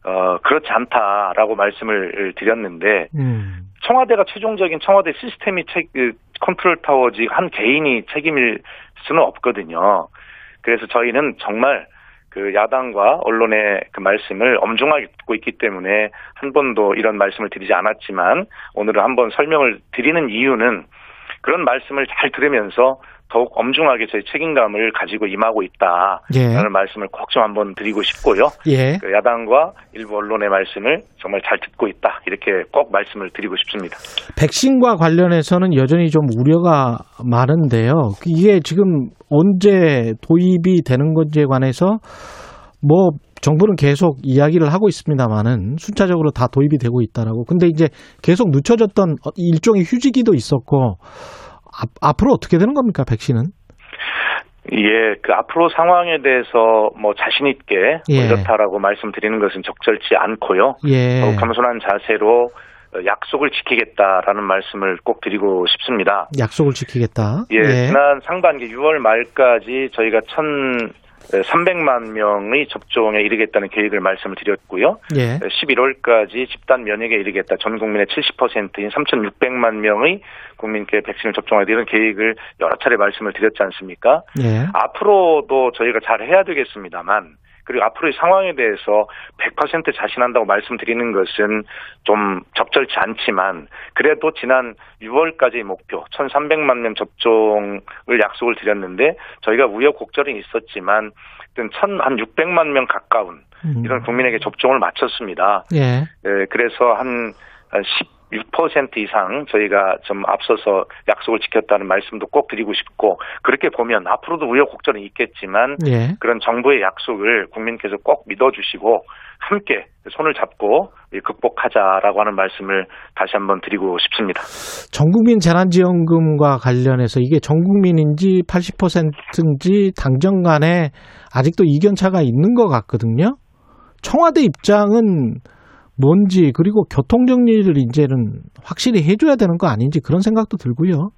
어 그렇지 않다라고 말씀을 드렸는데 음. 청와대가 최종적인 청와대 시스템이 책, 그 컨트롤 타워지 한 개인이 책임일 수는 없거든요. 그래서 저희는 정말 그 야당과 언론의 그 말씀을 엄중하게 듣고 있기 때문에 한 번도 이런 말씀을 드리지 않았지만 오늘은 한번 설명을 드리는 이유는 그런 말씀을 잘 들으면서 더욱 엄중하게 저희 책임감을 가지고 임하고 있다라는 예. 말씀을 꼭 좀 한번 드리고 싶고요. 예. 그 야당과 일부 언론의 말씀을 정말 잘 듣고 있다 이렇게 꼭 말씀을 드리고 싶습니다. 백신과 관련해서는 여전히 좀 우려가 많은데요. 이게 지금 언제 도입이 되는 건지에 관해서 뭐 정부는 계속 이야기를 하고 있습니다만은 순차적으로 다 도입이 되고 있다라고. 근데 이제 계속 늦춰졌던 일종의 휴지기도 있었고 앞, 앞으로 어떻게 되는 겁니까 백신은? 예, 그 앞으로 상황에 대해서 뭐 자신 있게 뭐 예. 이렇다라고 말씀드리는 것은 적절치 않고요. 예. 더욱 겸손한 자세로 어, 약속을 지키겠다라는 말씀을 꼭 드리고 싶습니다. 약속을 지키겠다. 예, 지난 상반기 6월 말까지 저희가 1,300만 명의 접종에 이르겠다는 계획을 말씀을 드렸고요. 예. 11월까지 집단 면역에 이르겠다. 전 국민의 70%인 3,600만 명의 국민께 백신을 접종하기 이런 계획을 여러 차례 말씀을 드렸지 않습니까? 예. 앞으로도 저희가 잘 해야 되겠습니다만 그리고 앞으로의 상황에 대해서 100% 자신한다고 말씀드리는 것은 좀 적절치 않지만 그래도 지난 6월까지의 목표 1,300만 명 접종을 약속을 드렸는데 저희가 우여곡절은 있었지만 한 600만 명 가까운 음. 이런 국민에게 접종을 마쳤습니다. 예. 예, 그래서 한 16% 이상 저희가 좀 앞서서 약속을 지켰다는 말씀도 꼭 드리고 싶고 그렇게 보면 앞으로도 우여곡절은 있겠지만 예. 그런 정부의 약속을 국민께서 꼭 믿어주시고 함께 손을 잡고 극복하자라고 하는 말씀을 다시 한번 드리고 싶습니다. 전국민 재난지원금과 관련해서 이게 전국민인지 80%인지 당정 간에 아직도 이견차가 있는 것 같거든요. 청와대 입장은 뭔지 그리고 교통 정리를 이제는 확실히 해줘야 되는 거 아닌지 그런 생각도 들고요.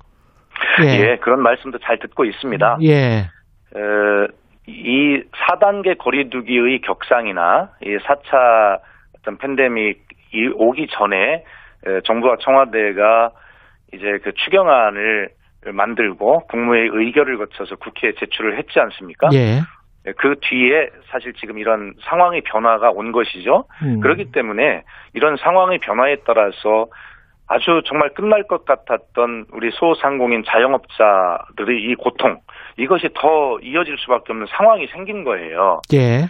예, 그런 말씀도 잘 듣고 있습니다. 예. 어, 이 4단계 거리두기의 격상이나 이 4차 어떤 팬데믹이 오기 전에 에, 정부와 청와대가 이제 그 추경안을 만들고 국무회의 의결을 거쳐서 국회에 제출을 했지 않습니까? 예. 그 뒤에 사실 지금 이런 상황의 변화가 온 것이죠. 음. 그렇기 때문에 이런 상황의 변화에 따라서 아주 정말 끝날 것 같았던 우리 소상공인 자영업자들의 이 고통 이것이 더 이어질 수밖에 없는 상황이 생긴 거예요. 예.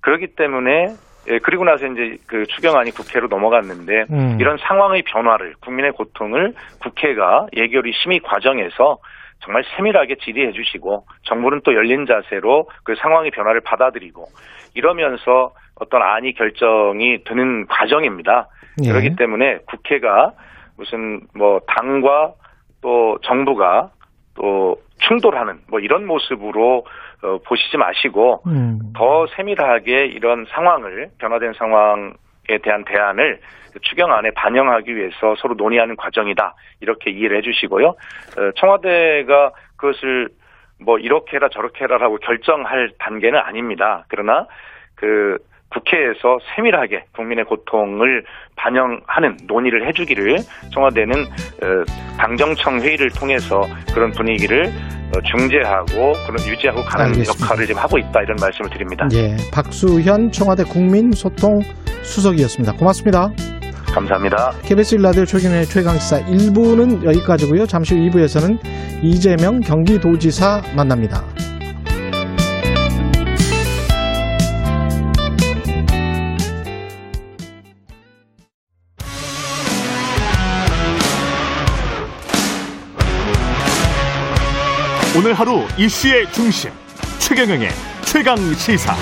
그렇기 때문에 예, 그리고 나서 이제 그 추경안이 국회로 넘어갔는데 음. 이런 상황의 변화를 국민의 고통을 국회가 예결위 심의 과정에서 정말 세밀하게 질의해 주시고 정부는 또 열린 자세로 그 상황의 변화를 받아들이고 이러면서 어떤 안이 결정이 되는 과정입니다. 예. 그렇기 때문에 국회가 무슨 뭐 당과 또 정부가 또 충돌하는 뭐 이런 모습으로 어, 보시지 마시고 음. 더 세밀하게 이런 상황을 변화된 상황 에 대한 대안을 추경안에 반영하기 위해서 서로 논의하는 과정이다 이렇게 이해를 해주시고요. 어, 청와대가 그것을 뭐 이렇게 해라 저렇게 해라라고 결정할 단계는 아닙니다. 그러나 그 국회에서 세밀하게 국민의 고통을 반영하는 논의를 해주기를 청와대는 어, 당정청 회의를 통해서 그런 분위기를 어, 중재하고 그런 유지하고 가는 알겠습니다. 역할을 지금 하고 있다 이런 말씀을 드립니다. 예. 박수현 청와대 국민소통 수석이었습니다. 고맙습니다. 감사합니다. KBS 일라디오 최경의 최강시사 1부는 여기까지고요. 잠시 후 2부에서는 이재명 경기도지사 만납니다. 오늘 하루 이슈의 중심 최경영의 최강 시사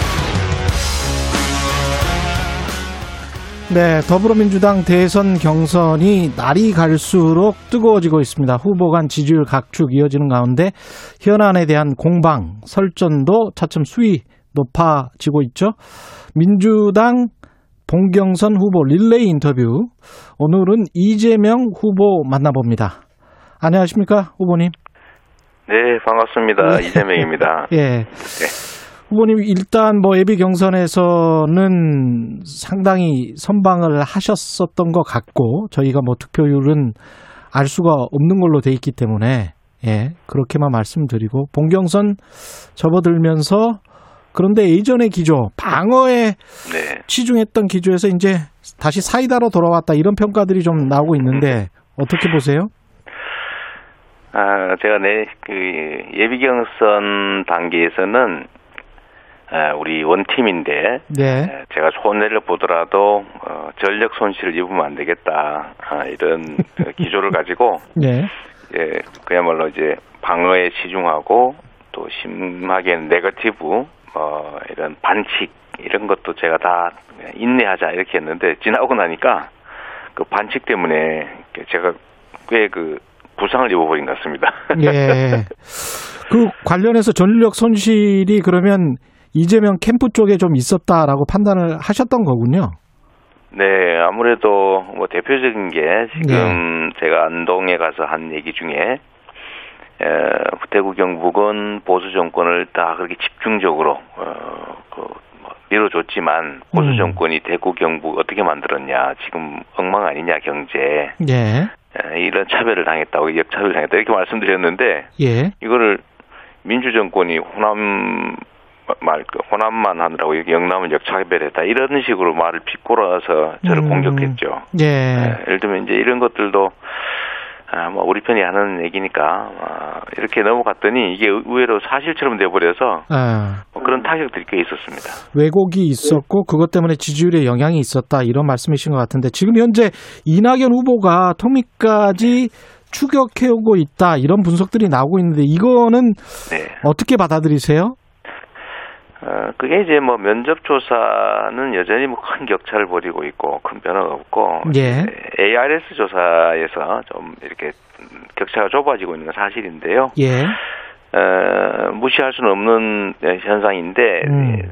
네, 더불어민주당 대선 경선이 날이 갈수록 뜨거워지고 있습니다. 후보 간 지지율 각축 이어지는 가운데 현안에 대한 공방, 설전도 차츰 수위 높아지고 있죠. 민주당 봉경선 후보 릴레이 인터뷰. 오늘은 이재명 후보 만나봅니다. 안녕하십니까, 후보님? 네, 반갑습니다. 이재명입니다. 예. 후보님 일단 뭐 예비 경선에서는 상당히 선방을 하셨었던 것 같고 저희가 뭐 득표율은 알 수가 없는 걸로 돼 있기 때문에 예 그렇게만 말씀드리고 본경선 접어들면서 그런데 예전의 기조 방어에 네. 치중했던 기조에서 이제 다시 사이다로 돌아왔다 이런 평가들이 좀 나오고 있는데 어떻게 보세요? 아, 제가 내, 그, 예비 경선 단계에서는, 아, 우리 원팀인데, 네. 제가 손해를 보더라도, 어, 전력 손실을 입으면 안 되겠다. 아, 이런 그 기조를 가지고, 네. 예, 그야말로 이제 방어에 치중하고, 또 심하게는 네거티브, 뭐, 이런 반칙, 이런 것도 제가 다 인내하자 이렇게 했는데, 지나고 나니까, 그 반칙 때문에 제가 꽤그 부상을 입어버린 것 같습니다. 예. 그 관련해서 전력 손실이 그러면 이재명 캠프 쪽에 좀 있었다라고 판단을 하셨던 거군요. 네, 아무래도 뭐 대표적인 게 지금 제가 안동에 가서 한 얘기 중에 에, 대구 경북은 보수 정권을 다 그렇게 집중적으로 어, 그, 뭐 밀어줬지만 보수 음. 정권이 대구 경북 어떻게 만들었냐 지금 엉망 아니냐 경제 예. 에, 이런 차별을 당했다고 역차별 당했다 이렇게 말씀드렸는데 예. 이거를 민주 정권이 호남 말그 호남만 하느라고 여기 영남은 역차별했다 이런 식으로 말을 비꼬아서 저를 음. 공격했죠. 예. 예, 예를 들면 이제 이런 것들도 아, 뭐 우리 편이 하는 얘기니까 아, 이렇게 넘어갔더니 이게 의외로 사실처럼 돼버려서 아, 뭐 그런 타격들이 꽤 있었습니다. 왜곡이 있었고 그것 때문에 지지율에 영향이 있었다 이런 말씀이신 것 같은데 지금 현재 이낙연 후보가 통미까지 추격해오고 있다 이런 분석들이 나오고 있는데 이거는 네. 어떻게 받아들이세요? 어, 그게 이제 뭐 면접 조사는 여전히 뭐 큰 격차를 벌이고 있고 큰 변화가 없고 예. ARS 조사에서 좀 이렇게 격차가 좁아지고 있는 건 사실인데요. 예. 어, 무시할 수는 없는 네, 현상인데 음. 예,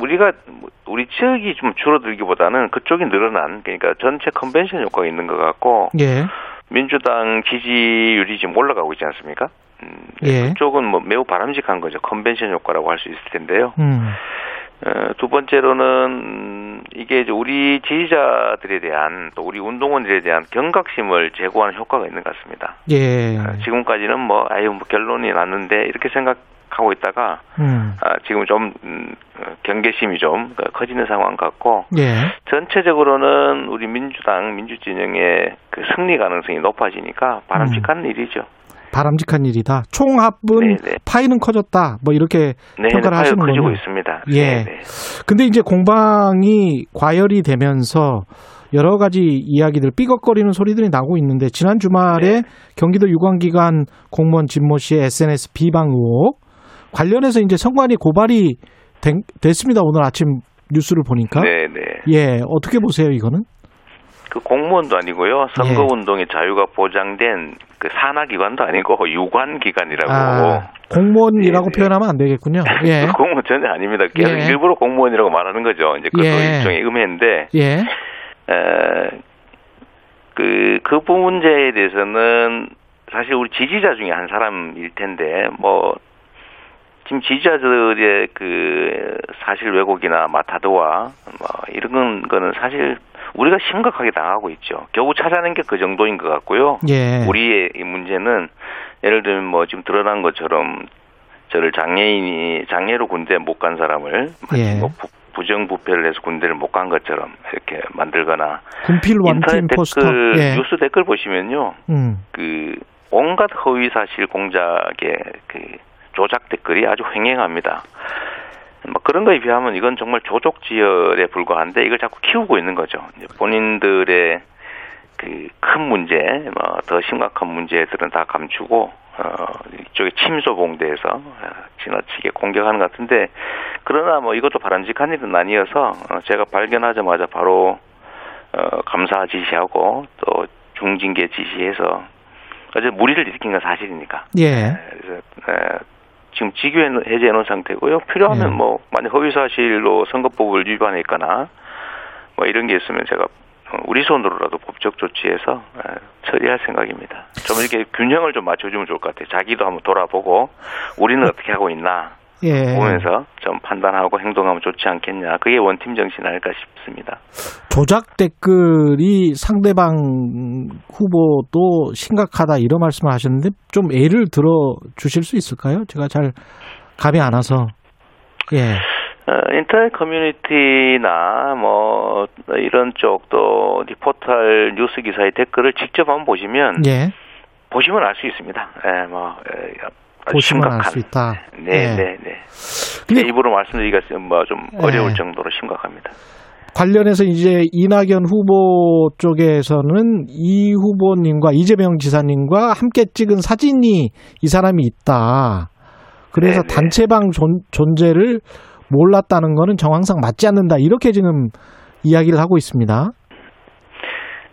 우리가 우리 지역이 좀 줄어들기보다는 그쪽이 늘어난 그러니까 전체 컨벤션 효과가 있는 것 같고 예. 민주당 지지율이 지금 올라가고 있지 않습니까? 음, 예. 그쪽은 뭐 매우 바람직한 거죠. 컨벤션 효과라고 할 수 있을 텐데요. 음. 어, 두 번째로는 음, 이게 이제 우리 지지자들에 대한 또 우리 운동원들에 대한 경각심을 제고하는 효과가 있는 것 같습니다. 예. 어, 지금까지는 뭐 아유 뭐 결론이 났는데 이렇게 생각하고 있다가 음. 아, 지금 좀 음, 어, 경계심이 좀 커지는 상황 같고 예. 전체적으로는 우리 민주당 민주진영의 그 승리 가능성이 높아지니까 바람직한 일이죠. 바람직한 일이다. 총합은 네, 네. 파이는 커졌다. 뭐 이렇게 네, 평가를 네, 하시는군요. 커지고 있습니다. 예. 네, 네. 근데 이제 공방이 과열이 되면서 여러 가지 이야기들 삐걱거리는 소리들이 나고 있는데 지난 주말에 네. 경기도 유관기관 공무원 진모 씨의 SNS 비방 의혹 관련해서 이제 선관위 고발이 된- 됐습니다. 오늘 아침 뉴스를 보니까. 네, 네. 예, 어떻게 보세요, 이거는? 그 공무원도 아니고요. 예. 선거운동의 자유가 보장된 그 산하 기관도 아니고 유관 기관이라고. 아, 공무원이라고 네, 네. 표현하면 안 되겠군요. 예. 공무원 전혀 아닙니다. 계속 예. 일부러 공무원이라고 말하는 거죠. 이제 그것도 예. 일종의 음해인데, 예. 에, 그, 그 문제에 대해서는 사실 우리 지지자 중에 한 사람일 텐데, 뭐, 지금 지지자들의 그 사실 왜곡이나 마타도와 뭐 이런 거는 사실 우리가 심각하게 당하고 있죠. 겨우 찾아낸 게 그 정도인 것 같고요. 예. 우리의 이 문제는 예를 들면 뭐 지금 드러난 것처럼 저를 장애인이 장애로 군대 못간 사람을 예. 뭐 부, 부정부패를 해서 군대를 못 간 것처럼 이렇게 만들거나 군필 인터넷. 댓글 예. 뉴스 댓글 보시면요 음. 그 온갖 허위 사실 공작의 그 조작 댓글이 아주 횡행합니다. 뭐 그런 거에 비하면 이건 정말 조족 지열에 불과한데 이걸 자꾸 키우고 있는 거죠. 본인들의 그 큰 문제, 뭐 더 심각한 문제들은 다 감추고 어 이쪽에 침소봉대에서 어, 지나치게 공격하는 것 같은데 그러나 뭐 이것도 바람직한 일은 아니어서 어, 제가 발견하자마자 바로 어, 감사 지시하고 또 중징계 지시해서 어제 무리를 일으킨 건 사실이니까. 예. 그래서 에, 지금 직위 해제해 놓은 상태고요. 필요하면 예. 뭐 만약 허위 사실로 선거법을 위반했거나 뭐 이런 게 있으면 제가 어, 우리 손으로라도 법적 조치해서 에, 처리할 생각입니다. 좀 이렇게 균형을 좀 맞춰주면 좋을 것 같아요. 자기도 한번 돌아보고 우리는 어떻게 하고 있나 예. 보면서 좀 판단하고 행동하면 좋지 않겠냐. 그게 원팀 정신 아닐까 싶습니다. 조작 댓글이 상대방 후보도 심각하다 이런 말씀을 하셨는데 좀 예를 들어 주실 수 있을까요? 제가 잘 감이 안 와서. 예. 어, 인터넷 커뮤니티나 뭐 이런 쪽또 포털 뉴스 기사의 댓글을 직접 한번 보시면 예. 보시면 알 수 있습니다. 예, 뭐 예, 보시면 알. 수 있다. 네, 예. 네, 네. 근데- 제 입으로 말씀드리기가 뭐좀 예. 어려울 정도로 심각합니다. 관련해서 이제 이낙연 후보 쪽에서는 이 후보님과 이재명 지사님과 함께 찍은 사진이 이 사람이 있다. 그래서 네네. 단체방 존, 존재를 몰랐다는 거는 정황상 맞지 않는다. 이렇게 지금 이야기를 하고 있습니다.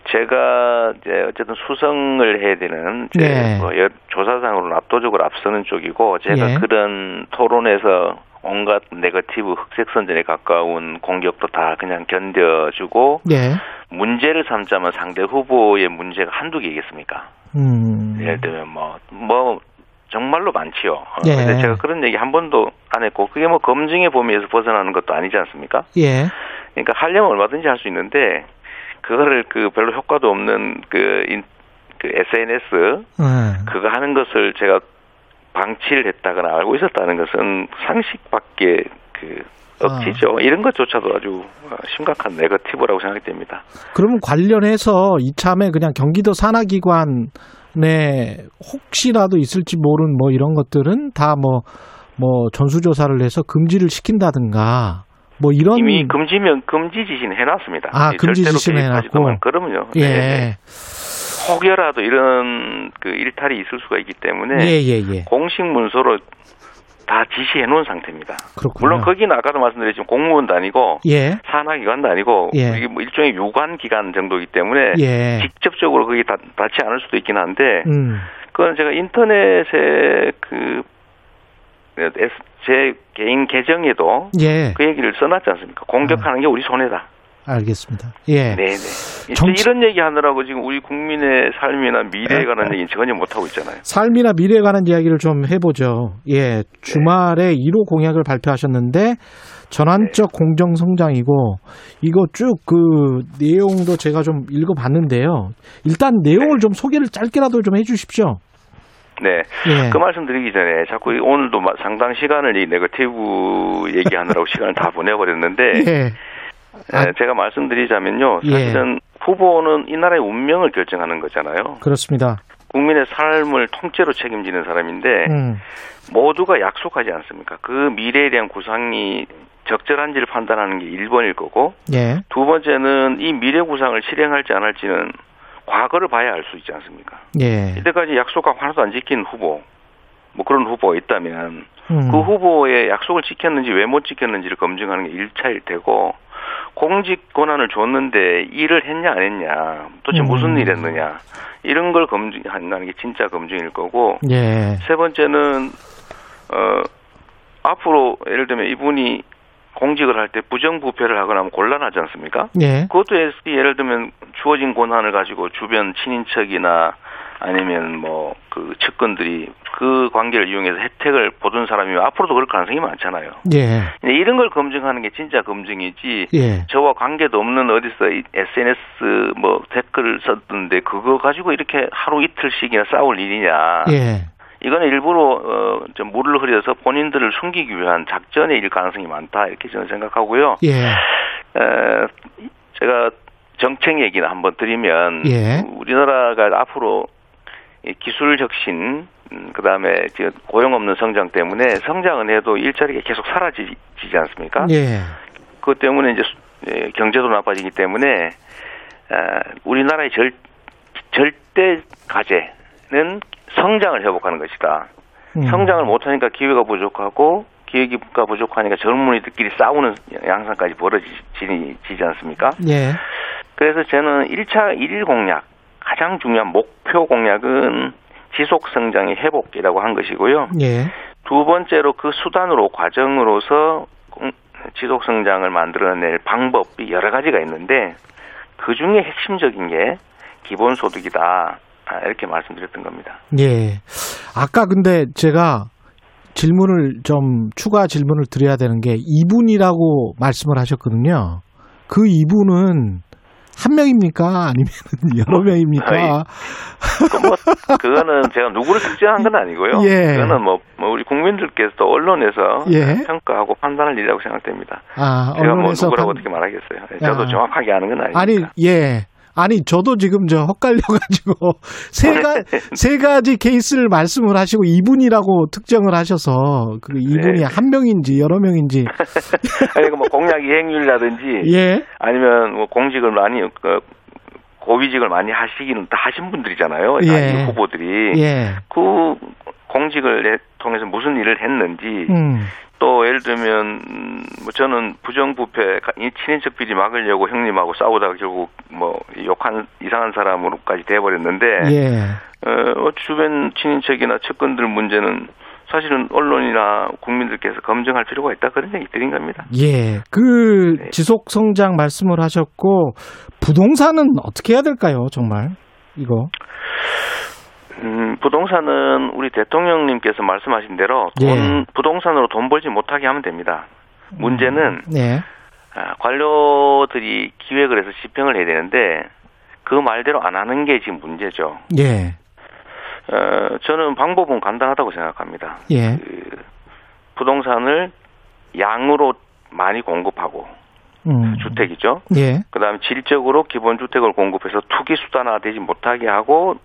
제가 이제 어쨌든 수성을 해야 되는 이제 네. 뭐 여- 조사상으로는 압도적으로 앞서는 쪽이고 제가 예. 그런 토론에서 온갖 네거티브 흑색 선전에 가까운 공격도 다 그냥 견뎌주고 예. 문제를 삼자면 상대 후보의 문제가 한두 개겠습니까? 음. 예를 들면 뭐, 뭐, 정말로 많지요. 어, 예. 근데 제가 그런 얘기 한 번도 안 했고, 그게 뭐 검증의 범위에서 벗어나는 것도 아니지 않습니까? 예. 그러니까 하려면 얼마든지 할 수 있는데, 그거를 그 별로 효과도 없는 그, 인, 그 SNS, 예. 그거 하는 것을 제가 방치를 했다거나 알고 있었다는 것은 상식 밖의 그 억지죠. 이런 것조차도 아주 어, 심각한 네거티브라고 생각이 됩니다. 그러면 관련해서 이참에 그냥 경기도 산하기관에 혹시라도 있을지 모르는 뭐 이런 것들은 다 뭐 뭐 전수조사를 해서 금지를 시킨다든가 뭐 이런 이미 금지면 금지 지시는 해놨습니다. 아, 이 금지 지시는 해놨고. 말- 그럼요. 예. 네. 혹여라도 이런 그 일탈이 있을 수가 있기 때문에 예, 예, 예. 공식 문서로 다 지시해 놓은 상태입니다. 그렇군요. 물론 거기는 아까도 말씀드렸지만 공무원도 아니고 예. 산하기관도 아니고 예. 이게 뭐 일종의 유관 기관 정도이기 때문에 예. 직접적으로 거기 닿, 닿지 않을 수도 있긴 한데 음. 그건 제가 인터넷에 그 제 개인 계정에도 예. 그 얘기를 써놨지 않습니까? 공격하는 게 우리 손해다. 알겠습니다. 예. 네네. 정치- 이런 얘기 하느라고 지금 우리 국민의 삶이나 미래에 관한 얘기는 전혀 못하고 있잖아요. 삶이나 미래에 관한 이야기를 좀 해보죠. 예, 주말에 1호 공약을 발표하셨는데 전환적 공정 성장이고 이거 쭉 그 내용도 제가 좀 읽어봤는데요. 일단 내용을 좀 소개를 짧게라도 좀 해주십시오. 네. 예. 그 말씀 드리기 전에 자꾸 이- 오늘도 마- 상당 시간을 이 네거티브 얘기하느라고 시간을 다 보내버렸는데 예, 아. 에, 제가 말씀드리자면요. 예. 사실은 후보는 이 나라의 운명을 결정하는 거잖아요. 그렇습니다. 국민의 삶을 통째로 책임지는 사람인데 음, 모두가 약속하지 않습니까? 그 미래에 대한 구상이 적절한지를 판단하는 게 1번일 거고 예, 두 번째는 이 미래 구상을 실행할지 안 할지는 과거를 봐야 알 수 있지 않습니까? 예, 이때까지 약속하고 하나도 안 지킨 후보, 뭐 그런 후보가 있다면 음, 그 후보의 약속을 지켰는지 왜 못 지켰는지를 검증하는 게 1차일 테고 공직 권한을 줬는데 일을 했냐 안 했냐 도대체 음. 무슨 일 했느냐 이런 걸 검증한다는 게 진짜 검증일 거고 예, 세 번째는 어 앞으로 예를 들면 이분이 공직을 할 때 부정부패를 하거나 하면 곤란하지 않습니까? 예, 그것도 예- 예를 들면 주어진 권한을 가지고 주변 친인척이나 아니면 뭐 그 측근들이 그 관계를 이용해서 혜택을 보던 사람이면 앞으로도 그럴 가능성이 많잖아요. 예, 이런 걸 검증하는 게 진짜 검증이지. 예, 저와 관계도 없는 어디서 이 SNS 뭐 댓글을 썼던데 그거 가지고 이렇게 하루 이틀씩이나 싸울 일이냐. 예, 이거는 일부러 어, 좀 물을 흐려서 본인들을 숨기기 위한 작전의 일 가능성이 많다 이렇게 저는 생각하고요. 예, 에, 제가 정책 얘기나 한번 드리면 예. 우리나라가 앞으로 이 기술 혁신 음, 그다음에 지금 고용 없는 성장 때문에 성장은 해도 일자리가 계속 사라지지 않습니까? 예, 그것 때문에 이제 수- 예, 경제도 나빠지기 때문에 아, 우리나라의 절, 절대 과제는 성장을 회복하는 것이다. 음, 성장을 못하니까 기회가 부족하고 기회가 부족하니까 젊은이들끼리 싸우는 양상까지 벌어지지 않습니까? 예, 그래서 저는 1차 1일 공약 가장 중요한 목표 공약은 지속 성장의 회복이라고 한 것이고요. 예. 두 번째로 그 수단으로 과정으로서 공- 지속 성장을 만들어낼 방법이 여러 가지가 있는데 그 중에 핵심적인 게 기본소득이다. 아, 이렇게 말씀드렸던 겁니다. 예. 아까 근데 제가 질문을 좀 추가 질문을 드려야 되는 게 이분이라고 말씀을 하셨거든요. 그 이분은 한 명입니까? 아니면 여러 명입니까? 그 뭐, 그거는 제가 누구를 특정한 건 아니고요. 예. 그거는 뭐, 뭐 우리 국민들께서도 언론에서 예. 평가하고 판단할 일이라고 생각됩니다. 아, 제가 뭐 언론에서 누구라고 판- 어떻게 말하겠어요. 예, 저도 아. 정확하게 아는 건 아니니까. 아니, 예. 아니, 저도 지금 저 헛갈려가지고, 세, 가, 세 가지 케이스를 말씀을 하시고, 이분이라고 특정을 하셔서, 그 이분이 네. 한 명인지 여러 명인지, 아니, 그뭐 공약 이행률이라든지 예. 아니면 뭐 공직을 많이 그 고위직을 많이 하시기는 다 하신 분들이잖아요. 다 예. 이 후보들이 예. 그 공직을 통해서 무슨 일을 했는지 음, 또 예를 들면 음, 뭐 저는 부정부패 친인척 비리 막으려고 형님하고 싸우다가 결국 뭐 욕한 이상한 사람으로까지 돼버렸는데 예. 어, 주변 친인척이나 측근들 문제는 사실은 언론이나 국민들께서 검증할 필요가 있다 그런 얘기 드린 겁니다. 예. 그 네. 지속 성장 말씀을 하셨고, 부동산은 어떻게 해야 될까요, 정말? 이거. 음, 부동산은 우리 대통령님께서 말씀하신 대로 돈, 예. 부동산으로 돈 벌지 못하게 하면 됩니다. 문제는 네. 아, 관료들이 기획을 해서 집행을 해야 되는데 그 말대로 안 하는 게 지금 문제죠. 예. 어, 저는 방법은 간단하다고 생각합니다. 예. 그 부동산을 양으로 많이 공급하고 음. 주택이죠. 예. 그다음 에 질적으로 기본 주택을 공급해서 투기 수단화되지 못하게 하고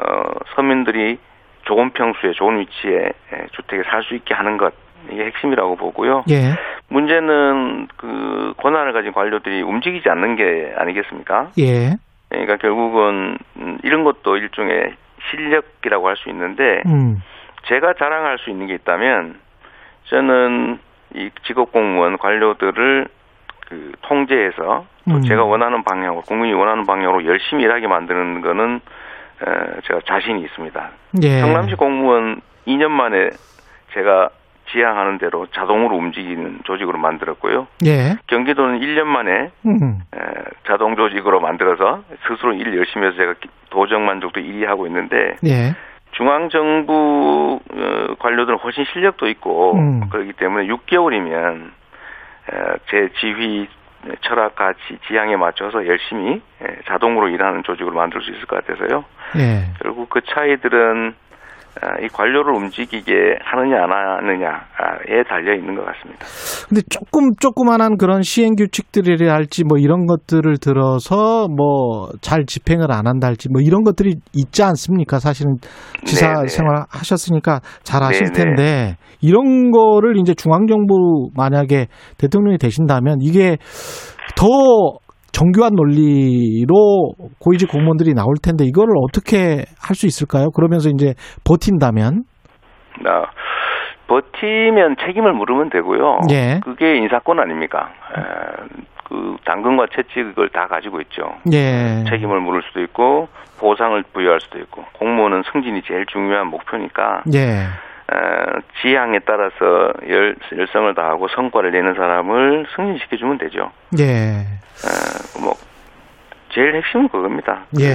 어, 서민들이 좋은 평수에 좋은 위치에 에, 주택에 살 수 있게 하는 것 이게 핵심이라고 보고요. 예. 문제는 그 권한을 가진 관료들이 움직이지 않는 게 아니겠습니까? 예. 그러니까 결국은 음, 이런 것도 일종의 실력이라고 할 수 있는데 음. 제가 자랑할 수 있는 게 있다면 저는 이 직업 공무원 관료들을 그 통제해서 또 음. 제가 원하는 방향으로 국민이 원하는 방향으로 열심히 일하게 만드는 거는 어, 제가 자신이 있습니다. 예. 성남시 공무원 2년 만에 제가 지향하는 대로 자동으로 움직이는 조직으로 만들었고요. 예. 경기도는 1년 만에 음. 에, 자동 조직으로 만들어서 스스로 일 열심히 해서 제가 기- 도정 만족도 1위 하고 있는데 예. 중앙 정부 어, 관료들은 훨씬 실력도 있고 음. 그렇기 때문에 6개월이면 제 지휘 철학과 지, 지향에 맞춰서 열심히 에, 자동으로 일하는 조직으로 만들 수 있을 것 같아서요. 예. 결국 그 차이들은 아, 이 관료를 움직이게 하느냐 안 하느냐에 달려 있는 것 같습니다. 근데 조금 조그만한 그런 시행 규칙들이랄지 뭐 이런 것들을 들어서 뭐 잘 집행을 안 한다 할지 뭐 이런 것들이 있지 않습니까? 사실은 지사 네네. 생활 하셨으니까 잘 아실 네네. 텐데 이런 거를 이제 중앙 정부 만약에 대통령이 되신다면 이게 더 정교한 논리로 고위직 공무원들이 나올 텐데 이거를 어떻게 할 수 있을까요? 그러면서 이제 버틴다면 나 버티면 책임을 물으면 되고요. 예. 그게 인사권 아닙니까? 에, 그 당근과 채찍을 다 가지고 있죠. 예. 책임을 물을 수도 있고 보상을 부여할 수도 있고 공무원은 승진이 제일 중요한 목표니까 예. 에, 지향에 따라서 열, 열성을 다하고 성과를 내는 사람을 승진시켜주면 되죠. 예. 에, 뭐 제일 핵심은 그겁니다. 예.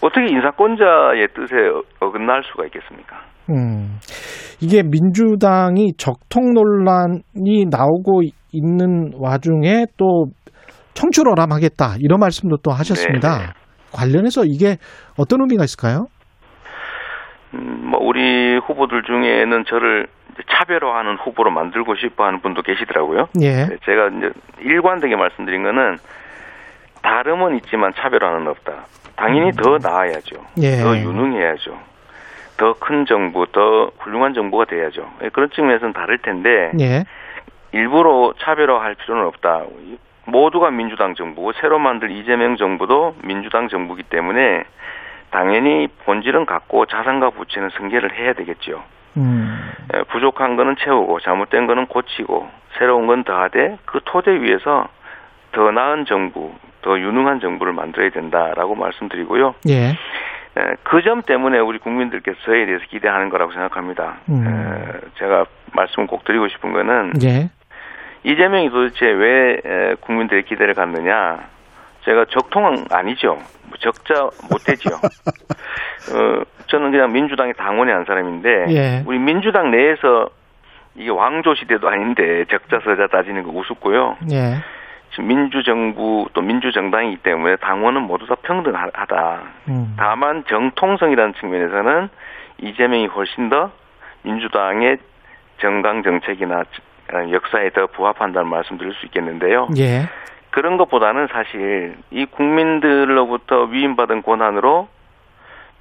그 어떻게 인사권자의 뜻에 어- 어긋날 수가 있겠습니까? 음, 이게 민주당이 적통 논란이 나오고 있는 와중에 또 청출어람하겠다 이런 말씀도 또 하셨습니다. 네. 관련해서 이게 어떤 의미가 있을까요? 음, 뭐 우리 후보들 중에는 저를 차별화하는 후보로 만들고 싶어하는 분도 계시더라고요. 예, 네, 제가 이제 일관되게 말씀드린 거는 다름은 있지만 차별화는 없다. 당연히 더 나아야죠. 예. 더 유능해야죠. 더 큰 정부, 더 훌륭한 정부가 돼야죠. 예, 그런 측면에서는 다를 텐데 예, 일부러 차별화할 필요는 없다. 모두가 민주당 정부고 새로 만들 이재명 정부도 민주당 정부기 때문에 당연히 본질은 같고 자산과 부채는 승계를 해야 되겠죠. 음, 에, 부족한 거는 채우고 잘못된 거는 고치고 새로운 건 더하되 그 토대 위에서 더 나은 정부 더 유능한 정부를 만들어야 된다라고 말씀드리고요. 예. 그 점 때문에 우리 국민들께서 저에 대해서 기대하는 거라고 생각합니다. 음. 에, 제가 말씀을 꼭 드리고 싶은 거는 예. 이재명이 도대체 왜 에, 국민들의 기대를 갖느냐? 제가 적통은 아니죠. 뭐 적자 못 되죠. 어, 저는 그냥 민주당의 당원의 한 사람인데 예. 우리 민주당 내에서 이게 왕조 시대도 아닌데 적자 서자 따지는 거 우습고요. 예. 지금 민주정부 또 민주정당이기 때문에 당원은 모두 다 평등하다. 음. 다만 정통성이라는 측면에서는 이재명이 훨씬 더 민주당의 정당 정책이나 역사에 더 부합한다는 말씀드릴 수 있겠는데요. 예. 그런 것보다는 사실 이 국민들로부터 위임받은 권한으로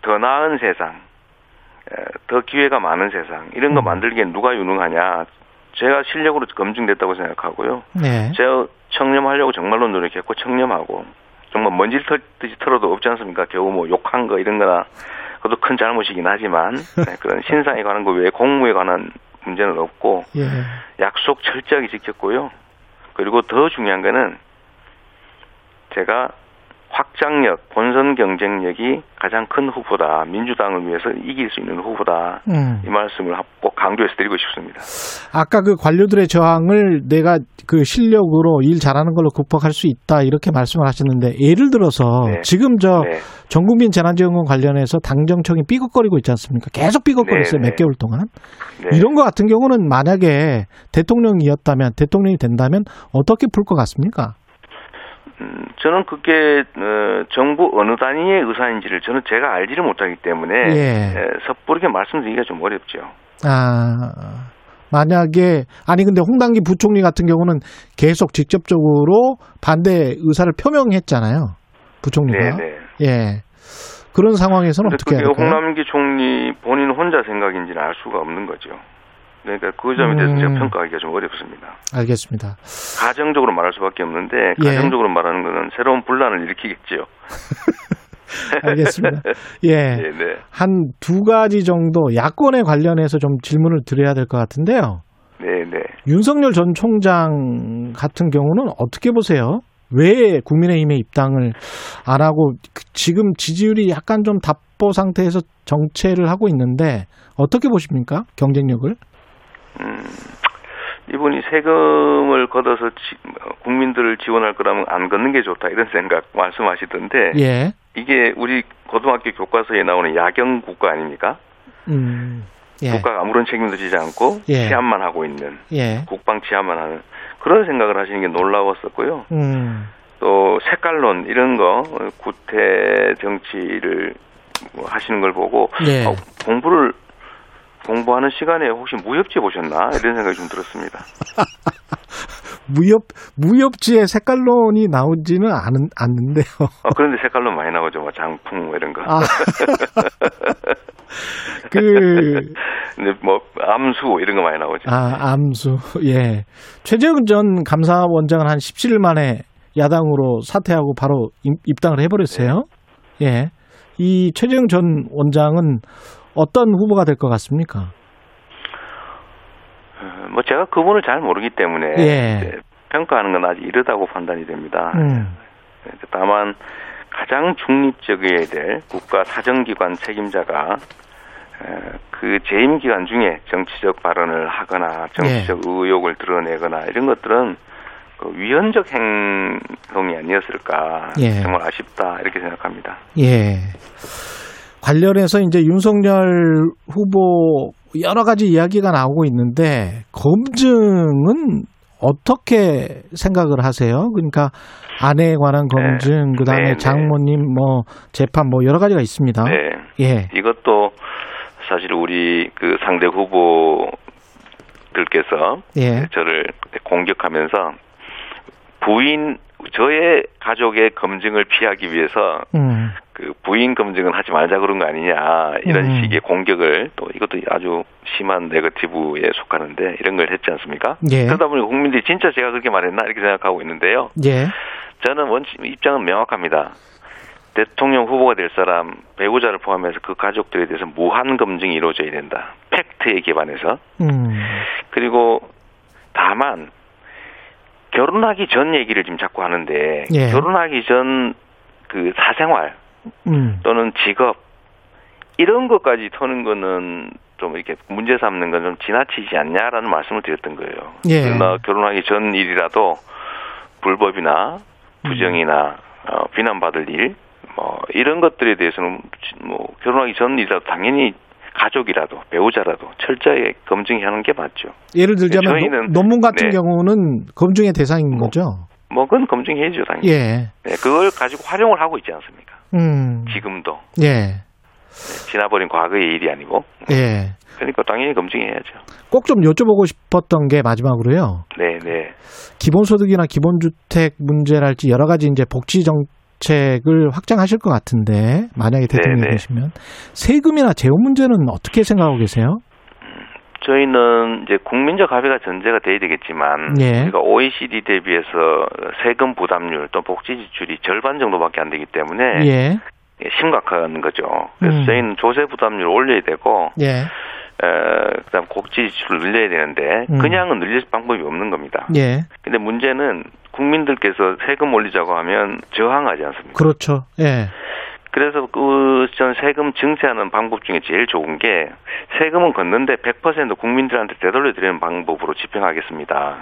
더 나은 세상, 에, 더 기회가 많은 세상 이런 거 음. 만들기엔 누가 유능하냐? 제가 실력으로 검증됐다고 생각하고요. 네. 제가 청렴하려고 정말로 노력했고 청렴하고 정말 먼지를 털듯이 털어도 없지 않습니까? 겨우 뭐 욕한 거 이런 거나 그것도 큰 잘못이긴 하지만 네, 그런 신상에 관한 거 외에 공무에 관한 문제는 없고 예. 약속 철저하게 지켰고요. 그리고 더 중요한 거는 제가 확장력, 본선 경쟁력이 가장 큰 후보다. 민주당을 위해서 이길 수 있는 후보다. 음. 이 말씀을 꼭 강조해서 드리고 싶습니다. 아까 그 관료들의 저항을 내가 그 실력으로 일 잘하는 걸로 극복할 수 있다 이렇게 말씀을 하셨는데 예를 들어서 네. 지금 저 네. 전국민 재난지원금 관련해서 당정청이 삐걱거리고 있지 않습니까? 계속 삐걱거렸어요 네, 몇 네. 개월 동안. 네. 이런 거 같은 경우는 만약에 대통령이었다면 대통령이 된다면 어떻게 풀 것 같습니까? 음, 저는 그게 어, 정부 어느 단위의 의사인지를 저는 제가 알지를 못하기 때문에 예. 에, 섣부르게 말씀드리기가 좀 어렵죠. 아 만약에 아니 근데 홍당기 부총리 같은 경우는 계속 직접적으로 반대 의사를 표명했잖아요. 부총리가. 네, 네. 예. 그런 상황에서는 어떻게 해야 될까요? 홍남기 총리 본인 혼자 생각인지는 알 수가 없는 거죠. 그러니까 그 점에 대해서 음. 제가 평가하기가 좀 어렵습니다. 알겠습니다. 가정적으로 말할 수밖에 없는데 예. 가정적으로 말하는 것은 새로운 분란을 일으키겠죠. 알겠습니다. 예. 네, 네. 한두 가지 정도 야권에 관련해서 좀 질문을 드려야 될 것 같은데요. 네, 네. 윤석열 전 총장 같은 경우는 어떻게 보세요? 왜 국민의힘에 입당을 안 하고 그- 지금 지지율이 약간 좀 답보 상태에서 정체를 하고 있는데 어떻게 보십니까? 경쟁력을? 음, 이분이 세금을 걷어서 지- 어, 국민들을 지원할 거라면 안 걷는 게 좋다 이런 생각 말씀하시던데 예. 이게 우리 고등학교 교과서에 나오는 야경 국가 아닙니까? 음. 예. 국가가 아무런 책임도 지지 않고 예. 치안만 하고 있는 예. 국방 치안만 하는 그런 생각을 하시는 게 놀라웠었고요. 음. 또 색깔론 이런 거 어, 구태 정치를 뭐 하시는 걸 보고 예. 어, 공부를 공부하는 시간에 혹시 무협지 보셨나 이런 생각이 좀 들었습니다. 무협 무협지에 색깔론이 나오지는 않은, 않는데요. 어, 그런데 색깔론 많이 나오죠, 뭐 장풍 뭐 이런 거. 아. 그 근데 뭐 암수 이런 거 많이 나오죠. 아, 암수. 예. 최재형 전 감사원장은 한 17일 만에 야당으로 사퇴하고 바로 입- 입당을 해 버렸어요. 예. 이 최재형 전 원장은 어떤 후보가 될 것 같습니까? 어, 뭐 제가 그분을 잘 모르기 때문에 예. 평가하는 건 아직 이르다고 판단이 됩니다. 음. 다만 가장 중립적이어야 될 국가 사정기관 책임자가 에, 그 재임 기간 중에 정치적 발언을 하거나 정치적 예. 의혹을 드러내거나 이런 것들은 그 위헌적 행동이 아니었을까 예. 정말 아쉽다 이렇게 생각합니다. 예. 관련해서 이제 윤석열 후보 여러 가지 이야기가 나오고 있는데 검증은 어떻게 생각을 하세요? 그러니까 아내에 관한 검증, 그다음에 네, 네. 장모님 뭐 재판 뭐 여러 가지가 있습니다. 네. 예. 이것도 사실 우리 그 상대 후보들께서 예. 저를 공격하면서 부인 저의 가족의 검증을 피하기 위해서 음. 그 부인 검증은 하지 말자 그런 거 아니냐 이런 음. 식의 공격을 또 이것도 아주 심한 네거티브에 속하는데 이런 걸 했지 않습니까? 예. 그러다 보니 국민들이 진짜 제가 그렇게 말했나 이렇게 생각하고 있는데요. 예. 저는 원칙 입장은 명확합니다. 대통령 후보가 될 사람 배우자를 포함해서 그 가족들에 대해서 무한 검증이 이루어져야 된다. 팩트에 기반해서 음. 그리고 다만 결혼하기 전 얘기를 지금 자꾸 하는데 예. 결혼하기 전 그 사생활 음. 또는 직업 이런 것까지 터는 거는 좀 이렇게 문제 삼는 건 좀 지나치지 않냐라는 말씀을 드렸던 거예요. 예. 그러나 결혼하기 전 일이라도 불법이나 부정이나 어, 비난받을 일, 뭐 이런 것들에 대해서는 뭐 결혼하기 전 일이라도 당연히 가족이라도 배우자라도 철저히 검증하는 게 맞죠. 예를 들자면 네, 저희는- 노- 논문 같은 네. 경우는 검증의 대상인 뭐, 거죠. 뭐 그건 검증해야죠 당연히. 예. 네, 그걸 가지고 활용을 하고 있지 않습니까? 음. 지금도 예. 지나버린 과거의 일이 아니고. 예. 그러니까 당연히 검증해야죠. 꼭 좀 여쭤보고 싶었던 게 마지막으로요. 네, 네. 기본소득이나 기본주택 문제랄지 여러 가지 이제 복지 정 책을 확장하실 것 같은데 만약에 대통령이 네. 되시면 세금이나 재원 문제는 어떻게 생각하고 계세요? 저희는 이제 국민적 합의가 전제가 돼야 되겠지만 예. 우리가 OECD 대비해서 세금 부담률 또 복지 지출이 절반 정도밖에 안 되기 때문에 예. 심각한 거죠. 그래서 음. 저희는 조세 부담률 을 올려야 되고 예. 에, 그다음 복지 지출을 늘려야 되는데 음. 그냥은 늘릴 방법이 없는 겁니다. 예. 근데 문제는 국민들께서 세금 올리자고 하면 저항하지 않습니까? 그렇죠. 예. 그래서 그전 세금 증세하는 방법 중에 제일 좋은 게 세금은 걷는데 100% 국민들한테 되돌려 드리는 방법으로 집행하겠습니다.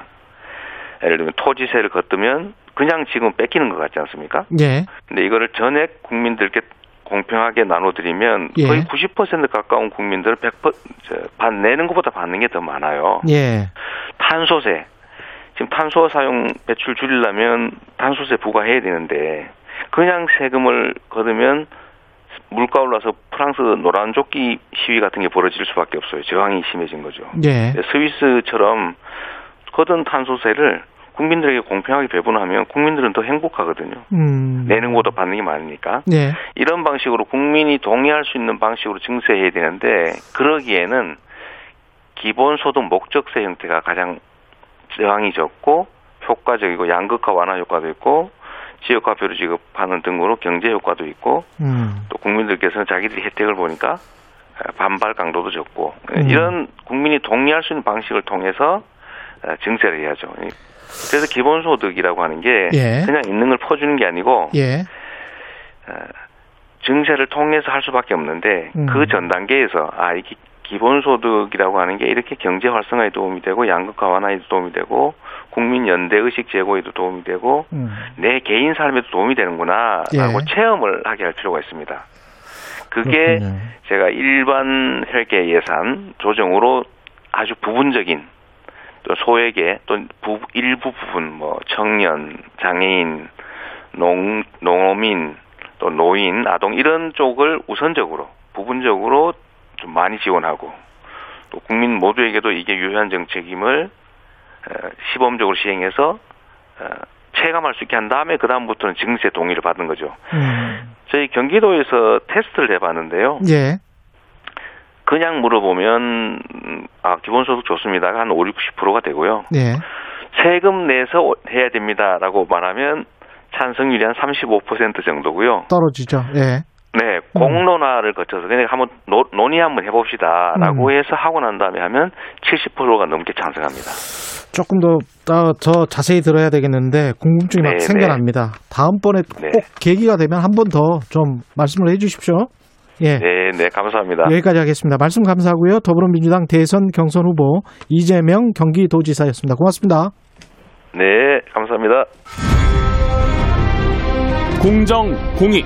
예를 들면 토지세를 걷으면 그냥 지금 뺏기는 것 같지 않습니까? 예. 근데 이거를 전액 국민들께 공평하게 나눠드리면 예. 거의 90% 가까운 국민들은 100%, 저, 반, 내는 것보다 받는 게 더 많아요. 예. 탄소세. 지금 탄소 사용 배출 줄이려면 탄소세 부과해야 되는데 그냥 세금을 거두면 물가 올라서 프랑스 노란 조끼 시위 같은 게 벌어질 수밖에 없어요. 저항이 심해진 거죠. 예. 스위스처럼 거둔 탄소세를 국민들에게 공평하게 배분하면 국민들은 더 행복하거든요. 음. 내는 것보다 받는 게 많으니까. 예. 이런 방식으로 국민이 동의할 수 있는 방식으로 증세해야 되는데 그러기에는 기본소득 목적세 형태가 가장 저항이 적고 효과적이고 양극화 완화 효과도 있고 지역화표를 지급하는 등으로 경제 효과도 있고 음. 또 국민들께서는 자기들이 혜택을 보니까 반발 강도도 적고 음. 이런 국민이 동의할 수 있는 방식을 통해서 증세를 해야죠. 그래서 기본소득이라고 하는 게 예. 그냥 있는 걸 퍼주는 게 아니고 예. 어, 증세를 통해서 할 수밖에 없는데 음. 그전 단계에서 아 이게 기본소득이라고 하는 게 이렇게 경제 활성화에 도움이 되고 양극화 완화에도 도움이 되고 국민 연대 의식 제고에도 도움이 되고 음. 내 개인 삶에도 도움이 되는구나라고 예. 체험을 하게 할 필요가 있습니다. 그게 그렇군요. 제가 일반 회계 예산 조정으로 아주 부분적인 또 소액의 또 부, 일부 부분 뭐 청년, 장애인, 농 농민 또 노인, 아동 이런 쪽을 우선적으로 부분적으로 좀 많이 지원하고 또 국민 모두에게도 이게 유효한 정책임을 어, 시범적으로 시행해서 어, 체감할 수 있게 한 다음에 그 다음부터는 증세 동의를 받는 거죠. 음. 저희 경기도에서 테스트를 해봤는데요. 예. 그냥 물어보면 음, 아 기본소득 좋습니다가 한 5, 60%가 되고요. 예. 세금 내서 해야 됩니다라고 말하면 찬성률이 한 35% 정도고요. 떨어지죠. 예. 네, 공론화를 거쳐서 그냥 한번 노, 논의 한번 해봅시다라고 음. 해서 하고 난 다음에 하면 70%가 넘게 찬성합니다. 조금 더, 더, 더 자세히 들어야 되겠는데 궁금증이 막 네, 생겨납니다. 다음번에 네. 꼭 계기가 되면 한 번 더 좀 말씀을 해 주십시오. 예. 네, 네, 감사합니다. 여기까지 하겠습니다. 말씀 감사하고요. 더불어민주당 대선 경선 후보 이재명 경기도지사였습니다. 고맙습니다. 네, 감사합니다. 공정, 공익,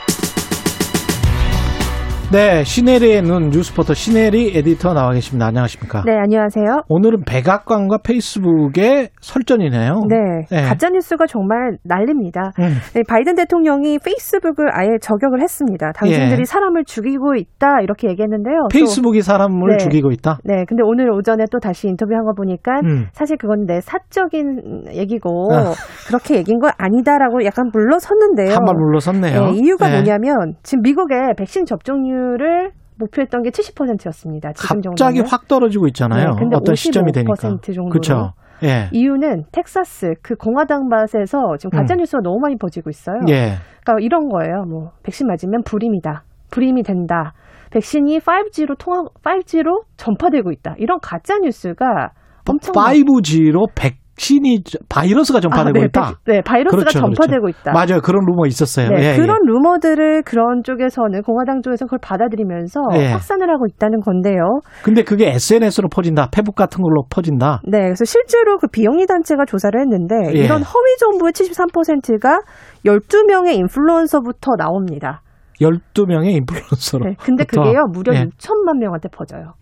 네, 시네리의 눈 뉴스포터 시네리 에디터 나와 계십니다. 안녕하십니까? 네, 안녕하세요. 오늘은 백악관과 페이스북의 설전이네요. 네, 네. 가짜 뉴스가 정말 난립니다. 음. 네, 바이든 대통령이 페이스북을 아예 저격을 했습니다. 당신들이 예. 사람을 죽이고 있다 이렇게 얘기했는데요. 또- 페이스북이 사람을 네. 죽이고 있다. 네, 근데 오늘 오전에 또 다시 인터뷰한 거 보니까 음. 사실 그건 내 사적인 얘기고 아. 그렇게 얘기인 거 아니다라고 약간 물러섰는데요. 한발 물러섰네요. 네, 이유가 네. 뭐냐면 지금 미국의 백신 접종률 을 목표했던 게 70%였습니다. 지금 갑자기 정도면. 확 떨어지고 있잖아요. 네, 근데 어떤 시점이 되니까. 55% 정도로. 그렇죠. 예. 이유는 텍사스 그 공화당 밭에서 지금 가짜 뉴스가 너무 많이 퍼지고 있어요. 음. 예. 그러니까 이런 거예요. 뭐 백신 맞으면 불임이다. 불임이 된다. 백신이 5G로 통화 5G로 전파되고 있다. 이런 가짜 뉴스가 엄청 5G로 백신이 바이러스가 전파되고 아, 네, 있다. 백- 네, 바이러스가 그렇죠, 전파되고 그렇죠. 있다. 맞아요. 그런 루머 있었어요. 네, 예, 그런 예. 루머들을 그런 쪽에서는 공화당 쪽에서 그걸 받아들이면서 예. 확산을 하고 있다는 건데요. 근데 그게 SNS로 퍼진다. 페북 같은 걸로 퍼진다. 네, 그래서 실제로 그 비영리 단체가 조사를 했는데 예. 이런 허위 정보의 73%가 12명의 인플루언서부터 나옵니다. 12명의 인플루언서로. 네, 근데. 그게요 무려 예. 6천만 명한테 퍼져요.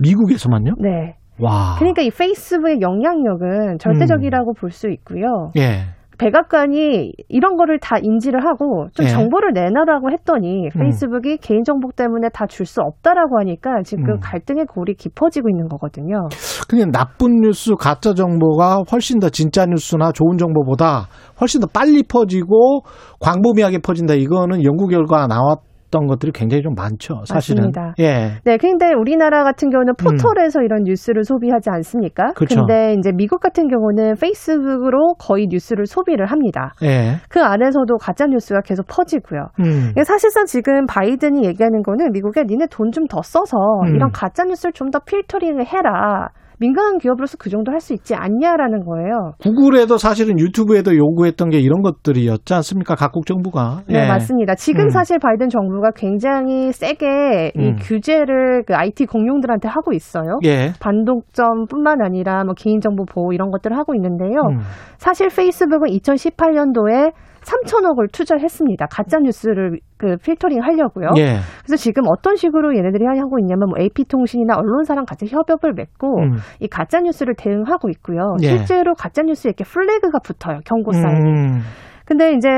미국에서만요? 네. 와. 그러니까 이 페이스북의 영향력은 절대적이라고 볼수 있고요. 예. 백악관이 이런 거를 다 인지를 하고 좀 예. 정보를 내놔라고 했더니 음. 페이스북이 개인 정보 때문에 다 줄 수 없다라고 하니까 지금 음. 갈등의 골이 깊어지고 있는 거거든요. 그냥 나쁜 뉴스, 가짜 정보가 훨씬 더 진짜 뉴스나 좋은 정보보다 훨씬 더 빨리 퍼지고 광범위하게 퍼진다. 이거는 연구 결과 나왔 던 것들이 굉장히 좀 많죠. 사실은. 맞습니다. 예. 네, 근데 우리나라 같은 경우는 포털에서 이런 뉴스를 소비하지 않습니까? 음. 그렇죠. 근데 이제 미국 같은 경우는 페이스북으로 거의 뉴스를 소비를 합니다. 예. 그 안에서도 가짜 뉴스가 계속 퍼지고요. 음. 사실상 지금 바이든이 얘기하는 거는 미국에 니네 돈 좀 더 써서 음. 이런 가짜 뉴스를 좀 더 필터링을 해라. 민간한 기업으로서 그 정도 할 수 있지 않냐라는 거예요. 구글에도 사실은 유튜브에도 요구했던 게 이런 것들이었지 않습니까? 각국 정부가. 네, 예. 맞습니다. 지금 음. 사실 바이든 정부가 굉장히 세게 이 음. 규제를 그 IT 공룡들한테 하고 있어요. 예. 반독점뿐만 아니라 뭐 개인정보 보호 이런 것들을 하고 있는데요. 음. 사실 페이스북은 2018년도에 3천억을 투자했습니다. 가짜 뉴스를 그 필터링 하려고요. 예. 그래서 지금 어떤 식으로 얘네들이 하고 있냐면 뭐 AP통신이나 언론사랑 같이 협업을 맺고 음. 이 가짜 뉴스를 대응하고 있고요. 예. 실제로 가짜 뉴스에 이렇게 플래그가 붙어요. 경고 사인이. 음. 근데 이제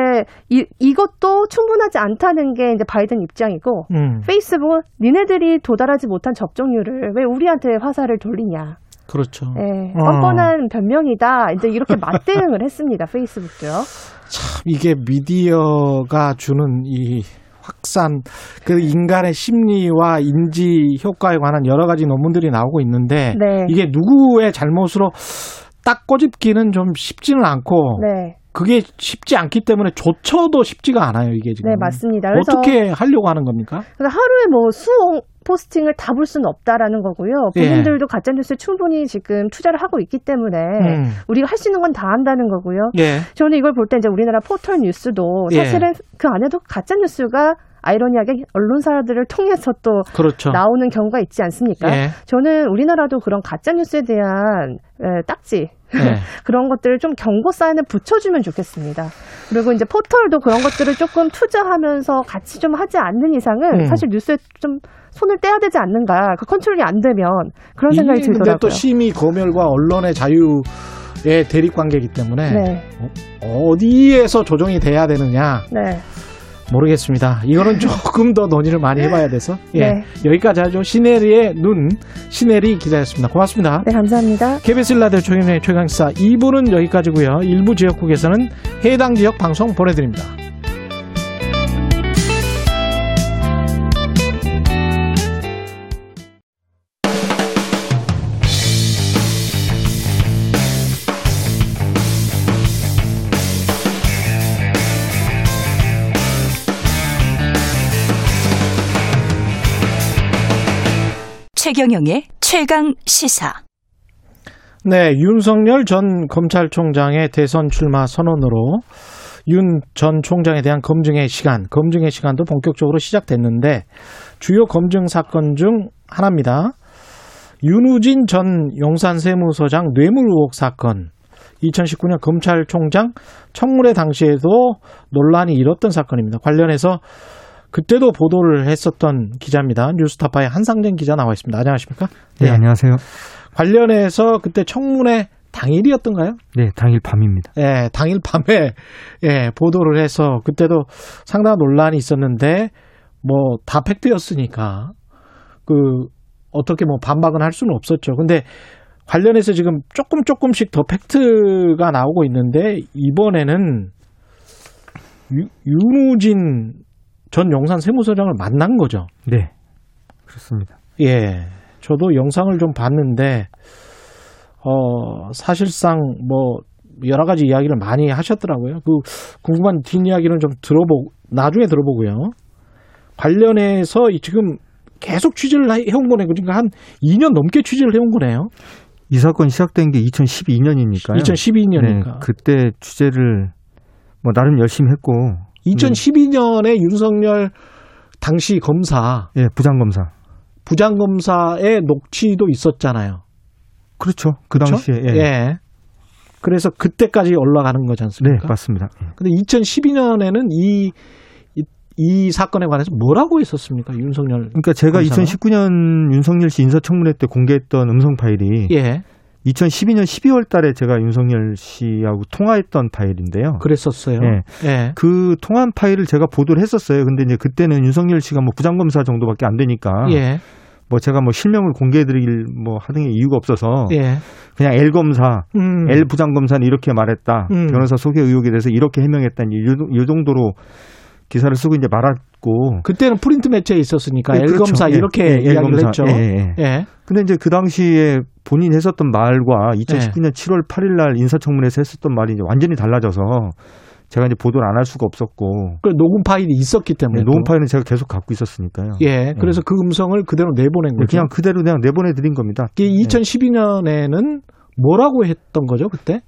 이, 이것도 충분하지 않다는 게 이제 바이든 입장이고 음. 페이스북은 니네들이 도달하지 못한 접종률을 왜 우리한테 화살을 돌리냐. 그렇죠. 예, 어. 뻔뻔한 변명이다. 이제 이렇게 맞대응을 했습니다. 페이스북도요. 참 이게 미디어가 주는 이 확산 그 인간의 심리와 인지 효과에 관한 여러 가지 논문들이 나오고 있는데 네. 이게 누구의 잘못으로 딱 꼬집기는 좀 쉽지는 않고 네. 그게 쉽지 않기 때문에 조처도 쉽지가 않아요 이게 지금 네, 맞습니다. 어떻게 하려고 하는 겁니까? 하루에 뭐 수억 포스팅을 다 볼 수는 없다라는 거고요. 예. 본인들도 가짜 뉴스에 충분히 지금 투자를 하고 있기 때문에 음. 우리가 할 수 있는 건 다 한다는 거고요. 예. 저는 이걸 볼 때 이제 우리나라 포털 뉴스도 예. 사실은 그 안에도 가짜 뉴스가 아이러니하게 언론사들을 통해서 또 그렇죠. 나오는 경우가 있지 않습니까? 예. 저는 우리나라도 그런 가짜 뉴스에 대한 에, 딱지 예. 그런 것들을 좀 경고 사인을 붙여주면 좋겠습니다. 그리고 이제 포털도 그런 것들을 조금 투자하면서 같이 좀 하지 않는 이상은 음. 사실 뉴스에 좀 손을 떼야 되지 않는가. 그 컨트롤이 안 되면 그런 생각이 이게 근데 들더라고요. 또 심의 검열과 언론의 자유 의 대립 관계이기 때문에 네, 어디에서 조정이 돼야 되느냐 네, 모르겠습니다. 이거는 조금 더 논의를 많이 해봐야 돼서 예, 네. 여기까지 하죠. 시네리의 눈 시네리 기자였습니다. 고맙습니다. 네, 감사합니다. KBS 라디오 최경의 최강시사 2부는 여기까지고요. 일부 지역국에서는 해당 지역 방송 보내드립니다. 최경영의 최강 시사. 네, 윤석열 전 검찰총장의 대선 출마 선언으로 윤 전 총장에 대한 검증의 시간, 검증의 시간도 본격적으로 시작됐는데 주요 검증 사건 중 하나입니다. 윤우진 전 용산세무서장 뇌물 의혹 사건. 2019년 검찰총장 청문회 당시에도 논란이 일었던 사건입니다. 관련해서 그때도 보도를 했었던 기자입니다. 뉴스타파의 한상진 기자 나와 있습니다. 안녕하십니까? 네, 안녕하세요. 관련해서 그때 청문회 당일이었던가요? 네, 당일 밤입니다. 예, 당일 밤에 예, 보도를 해서 그때도 상당한 논란이 있었는데 뭐 다 팩트였으니까 그 어떻게 뭐 반박은 할 수는 없었죠. 근데 관련해서 지금 조금 조금씩 더 팩트가 나오고 있는데 이번에는 유, 윤우진 전 용산 세무서장을 만난 거죠. 네. 그렇습니다. 예. 저도 영상을 좀 봤는데, 어, 사실상 뭐, 여러 가지 이야기를 많이 하셨더라고요. 그, 궁금한 뒷이야기는 좀 들어보, 나중에 들어보고요. 관련해서 이 지금 계속 취재를 해- 해온 거네요. 그러니까 한 2년 넘게 취재를 해온 거네요. 이 사건 시작된 게 2012년이니까요. 2012년이니까. 그때 취재를 뭐 나름 열심히 했고 2012년에 윤석열 당시 검사, 예, 부장 검사. 부장 검사의 녹취도 있었잖아요. 그렇죠. 그 그렇죠? 당시에 예. 예. 그래서 그때까지 올라가는 거지 네, 않습니까? 맞습니다. 예. 근데 2012년에는 이, 이, 이 사건에 관해서 뭐라고 했었습니까? 윤석열. 그러니까 제가 검사가? 2019년 윤석열 씨 인사청문회 때 공개했던 음성 파일이 예. 2012년 12월 달에 제가 윤석열 씨하고 통화했던 파일인데요. 그랬었어요. 예. 예. 그 통화한 파일을 제가 보도를 했었어요. 근데 이제 그때는 윤석열 씨가 뭐 부장검사 정도밖에 안 되니까 예. 뭐 제가 뭐 실명을 공개해드릴 뭐 하는 게 이유가 없어서 예. 그냥 L 검사, 음. L 부장 검사는 이렇게 말했다. 음. 변호사 소개 의혹에 대해서 이렇게 해명했다. 이, 이 정도로 기사를 쓰고 이제 말았고. 그때는 프린트 매체에 있었으니까 네, L 그렇죠. 검사 예, 이렇게 예, 이야기를 검사. 했죠. 예, 예, 예. 예. 근데 이제 그 당시에 본인이 했었던 말과 네. 2019년 7월 8일 날 인사청문회에서 했었던 말이 이제 완전히 달라져서 제가 이제 보도를 안 할 수가 없었고. 그 녹음 파일이 있었기 때문에. 네, 녹음 또. 파일은 제가 계속 갖고 있었으니까요. 예. 그래서 그 음성을 그대로 내보낸 네, 거죠. 그냥 그대로 그냥 내보내 드린 겁니다. 이게 2012년에는 뭐라고 했던 거죠, 그때?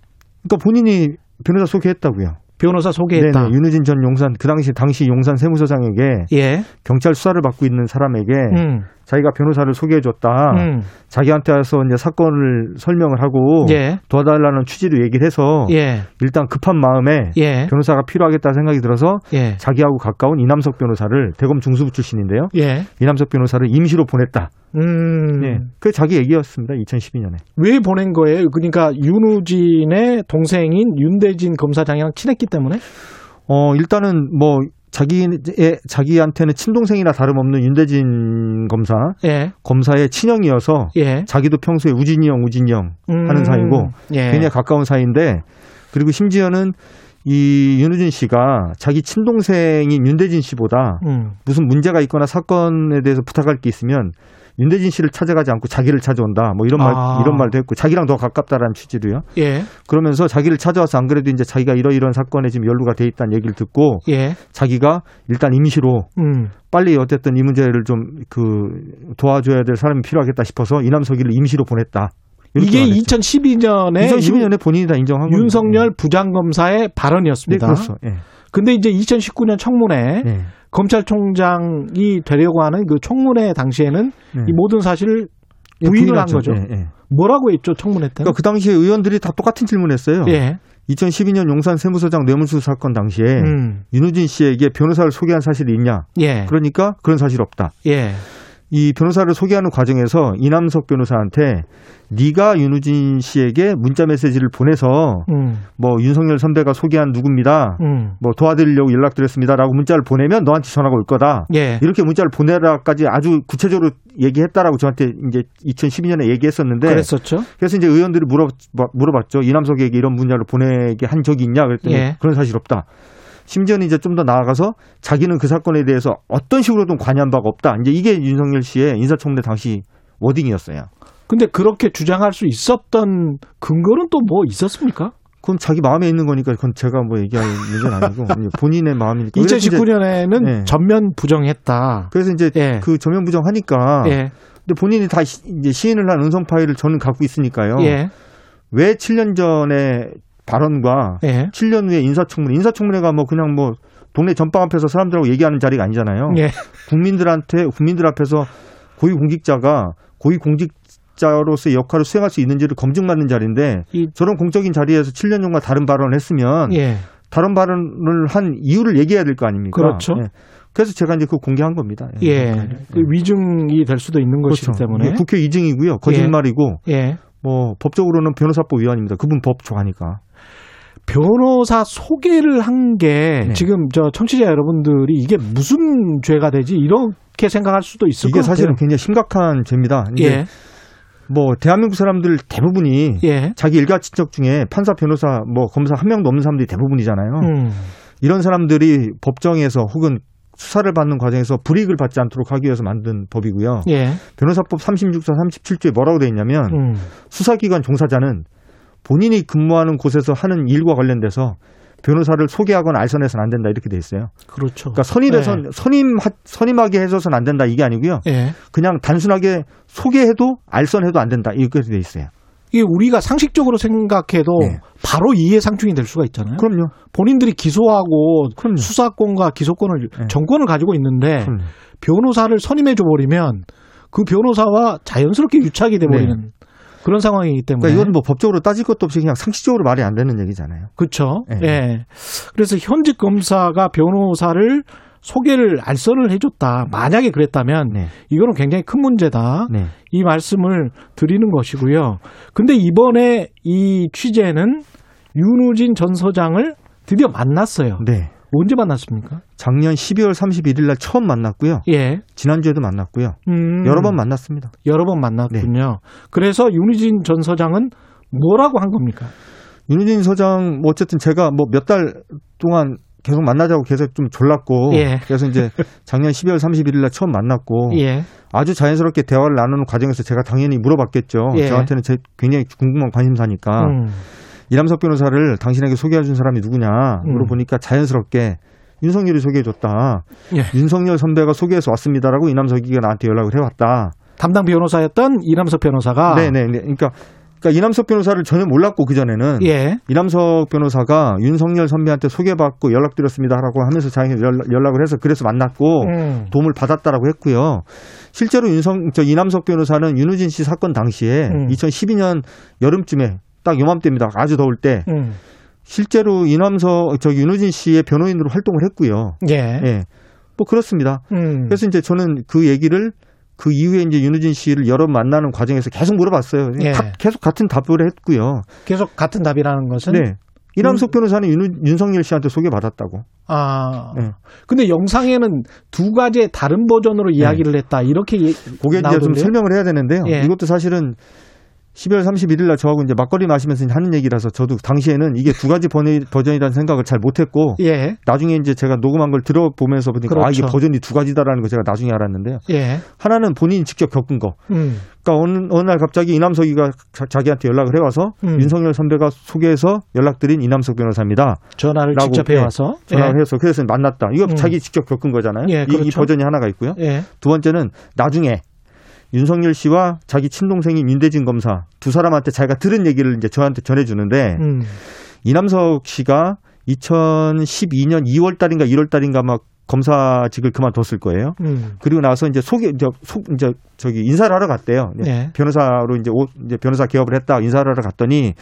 그러니까 본인이 변호사 소개했다고요. 변호사 소개했다. 네네, 윤우진 전 용산 그 당시 당시 용산 세무서장에게 예. 경찰 수사를 받고 있는 사람에게 음. 자기가 변호사를 소개해줬다. 음. 자기한테 와서 이제 사건을 설명을 하고 예. 도와달라는 취지로 얘기를 해서 예. 일단 급한 마음에 예. 변호사가 필요하겠다 생각이 들어서 예. 자기하고 가까운 이남석 변호사를 대검 중수부 출신인데요. 예. 이남석 변호사를 임시로 보냈다. 음. 예. 그게 자기 얘기였습니다. 2012년에. 왜 보낸 거예요? 그러니까 윤우진의 동생인 윤대진 검사장이랑 친했기 때문에? 어, 일단은 뭐 자기의 자기한테는 친동생이나 다름없는 윤대진 검사 예. 검사의 친형이어서 예. 자기도 평소에 우진이 형, 우진이 형 음. 하는 사이고 예. 굉장히 가까운 사이인데 그리고 심지어는 이 윤우진 씨가 자기 친동생인 윤대진 씨보다 음. 무슨 문제가 있거나 사건에 대해서 부탁할 게 있으면 윤대진 씨를 찾아가지 않고 자기를 찾아온다. 뭐 이런 말 아. 이런 말도 했고 자기랑 더 가깝다라는 취지로요. 예. 그러면서 자기를 찾아와서 안 그래도 이제 자기가 이러이러한 사건에 지금 연루가 돼 있다는 얘기를 듣고 예. 자기가 일단 임시로 음. 빨리 어쨌든 이 문제를 좀 그 도와줘야 될 사람이 필요하겠다 싶어서 이남석이를 임시로 보냈다. 이게 말했죠. 2012년에 2012년에 본인이 다 인정한. 윤석열 부장검사의 네, 발언이었습니다. 그렇죠. 예. 근데 이제 2019년 청문회 예. 검찰총장이 되려고 하는 그 청문회 당시에는 네. 이 모든 사실을 예, 부인을 한 부인하죠. 거죠. 예, 예. 뭐라고 했죠 청문회 때? 그러니까 그 당시에 의원들이 다 똑같은 질문했어요. 예. 2012년 용산 세무서장 뇌물수 사건 당시에 음. 윤우진 씨에게 변호사를 소개한 사실이 있냐? 예. 그러니까 그런 사실 없다. 예. 이 변호사를 소개하는 과정에서 이남석 변호사한테 네가 윤우진 씨에게 문자 메시지를 보내서 음. 뭐 윤석열 선배가 소개한 누굽니다. 음. 뭐 도와드리려고 연락드렸습니다라고 문자를 보내면 너한테 전화가 올 거다. 예. 이렇게 문자를 보내라까지 아주 구체적으로 얘기했다라고 저한테 이제 2012년에 얘기했었는데 그랬었죠. 그래서 이제 의원들이 물어 물어봤죠. 이남석에게 이런 문자를 보내게 한 적이 있냐 그랬더니 예. 그런 사실 없다. 심지어는 이제 좀 더 나아가서 자기는 그 사건에 대해서 어떤 식으로든 관여한 바가 없다. 이제 이게 윤석열 씨의 인사청문회 당시 워딩이었어요. 근데 그렇게 주장할 수 있었던 근거는 또 뭐 있었습니까? 그건 자기 마음에 있는 거니까 그건 제가 뭐 얘기할 문제는 아니고 본인의 마음이니까. 그래서 이제- 2019년에는 네. 전면 부정했다. 그래서 이제 예. 그 전면 부정하니까 예. 근데 본인이 다 시- 이제 시인을 한 음성 파일을 저는 갖고 있으니까요. 예. 왜 7년 전에 발언과 예. 7년 후에 인사청문회, 인사청문회가 뭐 그냥 뭐 동네 전방 앞에서 사람들하고 얘기하는 자리가 아니잖아요. 예. 국민들한테 국민들 앞에서 고위 공직자가 고위 공직자로서의 역할을 수행할 수 있는지를 검증받는 자리인데 이- 저런 공적인 자리에서 7년 전과 다른 발언을 했으면 예. 다른 발언을 한 이유를 얘기해야 될 거 아닙니까? 그렇죠. 예. 그래서 제가 이제 그 공개한 겁니다. 예. 예. 그 위증이 될 수도 있는 것이기 그렇죠. 때문에. 이게 국회. 거짓말이고 예. 뭐 법적으로는 변호사법 위반입니다. 그분 법 좋아하니까. 변호사 소개를 한게 네. 지금 저 청취자 여러분들이 이게 무슨 죄가 되지 이렇게 생각할 수도 있을 이게 것 사실은 같아요. 굉장히 심각한 죄입니다. 이제 예. 뭐 대한민국 사람들 대부분이 예. 자기 일가 친척 중에 판사, 변호사, 뭐 검사 한 명도 없는 사람들이 대부분이잖아요. 음. 이런 사람들이 법정에서 혹은 수사를 받는 과정에서 불이익을 받지 않도록 하기 위해서 만든 법이고요. 예. 변호사법 36조 37조에 뭐라고 되어 있냐면 음. 수사기관 종사자는 본인이 근무하는 곳에서 하는 일과 관련돼서 변호사를 소개하거나 알선해서는 안 된다 이렇게 돼 있어요. 그렇죠. 그러니까 선임해서 네. 선임 선임하게 해줘서는 안 된다 이게 아니고요. 예. 그냥 단순하게 소개해도 알선해도 안 된다 이렇게 돼 있어요. 이게 우리가 상식적으로 생각해도 네. 바로 이해상충이 될 수가 있잖아요. 그럼요. 본인들이 기소하고 그럼요. 수사권과 기소권을 네. 정권을 가지고 있는데 그럼요. 변호사를 선임해 줘 버리면 그 변호사와 자연스럽게 유착이 돼 버리는 그런 상황이기 때문에 그러니까 이건 뭐 법적으로 따질 것도 없이 그냥 상식적으로 말이 안 되는 얘기잖아요. 그렇죠. 네. 예. 그래서 현직 검사가 변호사를 소개를 알선을 해줬다. 만약에 그랬다면 네. 이거는 굉장히 큰 문제다. 네. 이 말씀을 드리는 것이고요. 근데 이번에 이 취재는 윤우진 전 서장을 드디어 만났어요. 네. 언제 만났습니까? 작년 12월 31일 날 처음 만났고요. 예. 지난주에도 만났고요. 음, 여러 번 만났습니다. 여러 번 만났군요. 그래서 윤우진 전 서장은 뭐라고 한 겁니까? 윤우진 서장 뭐 어쨌든 제가 뭐 몇 달 동안 계속 만나자고 계속 좀 졸랐고 예. 그래서 이제 작년 12월 31일 날 처음 만났고 예. 아주 자연스럽게 대화를 나누는 과정에서 제가 당연히 물어봤겠죠. 예. 저한테는 제 굉장히 궁금한 관심사니까 음. 이남석 변호사를 당신에게 소개해준 사람이 누구냐 음. 물어보니까 자연스럽게 윤석열이 소개해줬다. 예. 윤석열 선배가 소개해서 왔습니다라고 이남석이가 나한테 연락을 해왔다. 담당 변호사였던 이남석 변호사가 네네. 그러니까, 그러니까 이남석 변호사를 전혀 몰랐고 그 전에는 예. 이남석 변호사가 윤석열 선배한테 소개받고 연락드렸습니다라고 하면서 자기가 연락- 연락 을 해서 그래서 만났고 음. 도움을 받았다라고 했고요. 실제로 윤성 저 이남석 변호사는 윤우진 씨 사건 당시에 음. 2012년 여름쯤에 딱 요맘때입니다. 아주 더울 때 음. 실제로 이남석 저 윤우진 씨의 변호인으로 활동을 했고요. 예. 예. 뭐 그렇습니다. 음. 그래서 이제 저는 그 얘기를 그 이후에 이제 윤우진 씨를 여러 번 만나는 과정에서 계속 물어봤어요. 예. 다- 계속 같은 답을 했고요. 계속 같은 답이라는 것은 네. 이남석 변호사는 윤, 윤석열 씨한테 소개받았다고. 아. 네. 근데 영상에는 두 가지의 다른 버전으로 이야기를 했다. 이렇게 예- 그게 이제 좀? 설명을 해야 되는데요. 예. 이것도 사실은 12월 31일 날 저하고 이제 막걸리 마시면서 하는 얘기라서 저도 당시에는 이게 두 가지 버전- 버전이라는 생각을 잘 못했고 예. 나중에 이제 제가 녹음한 걸 들어보면서 보니까 아 이게 그렇죠. 버전이 두 가지다라는 거 제가 나중에 알았는데요. 예. 하나는 본인이 직접 겪은 거. 음. 그러니까 어느, 어느 날 갑자기 이남석이가 자, 기한테 연락을 해와서 음. 윤석열 선배가 소개해서 연락드린 이남석 변호사입니다. 전화를 라고, 직접 예, 해와서 전화를 예. 해서 그래서 만났다. 이거 음. 자기 직접 겪은 거잖아요. 예, 이- 이, 그렇죠. 버전이 하나가 있고요. 예. 두 번째는 나중에 윤석열 씨와 자기 친동생인 윤대진 검사 두 사람한테 자기가 들은 얘기를 이제 저한테 전해주는데 음. 이남석 씨가 2012년 2월 달인가 1월 달인가 막 검사직을 그만뒀을 거예요. 음. 그리고 나서 이제 소개 이제 속 이제 저기 인사를 하러 갔대요. 예. 변호사로 이제 오, 이제 변호사 개업을 했다 인사를 하러 갔더니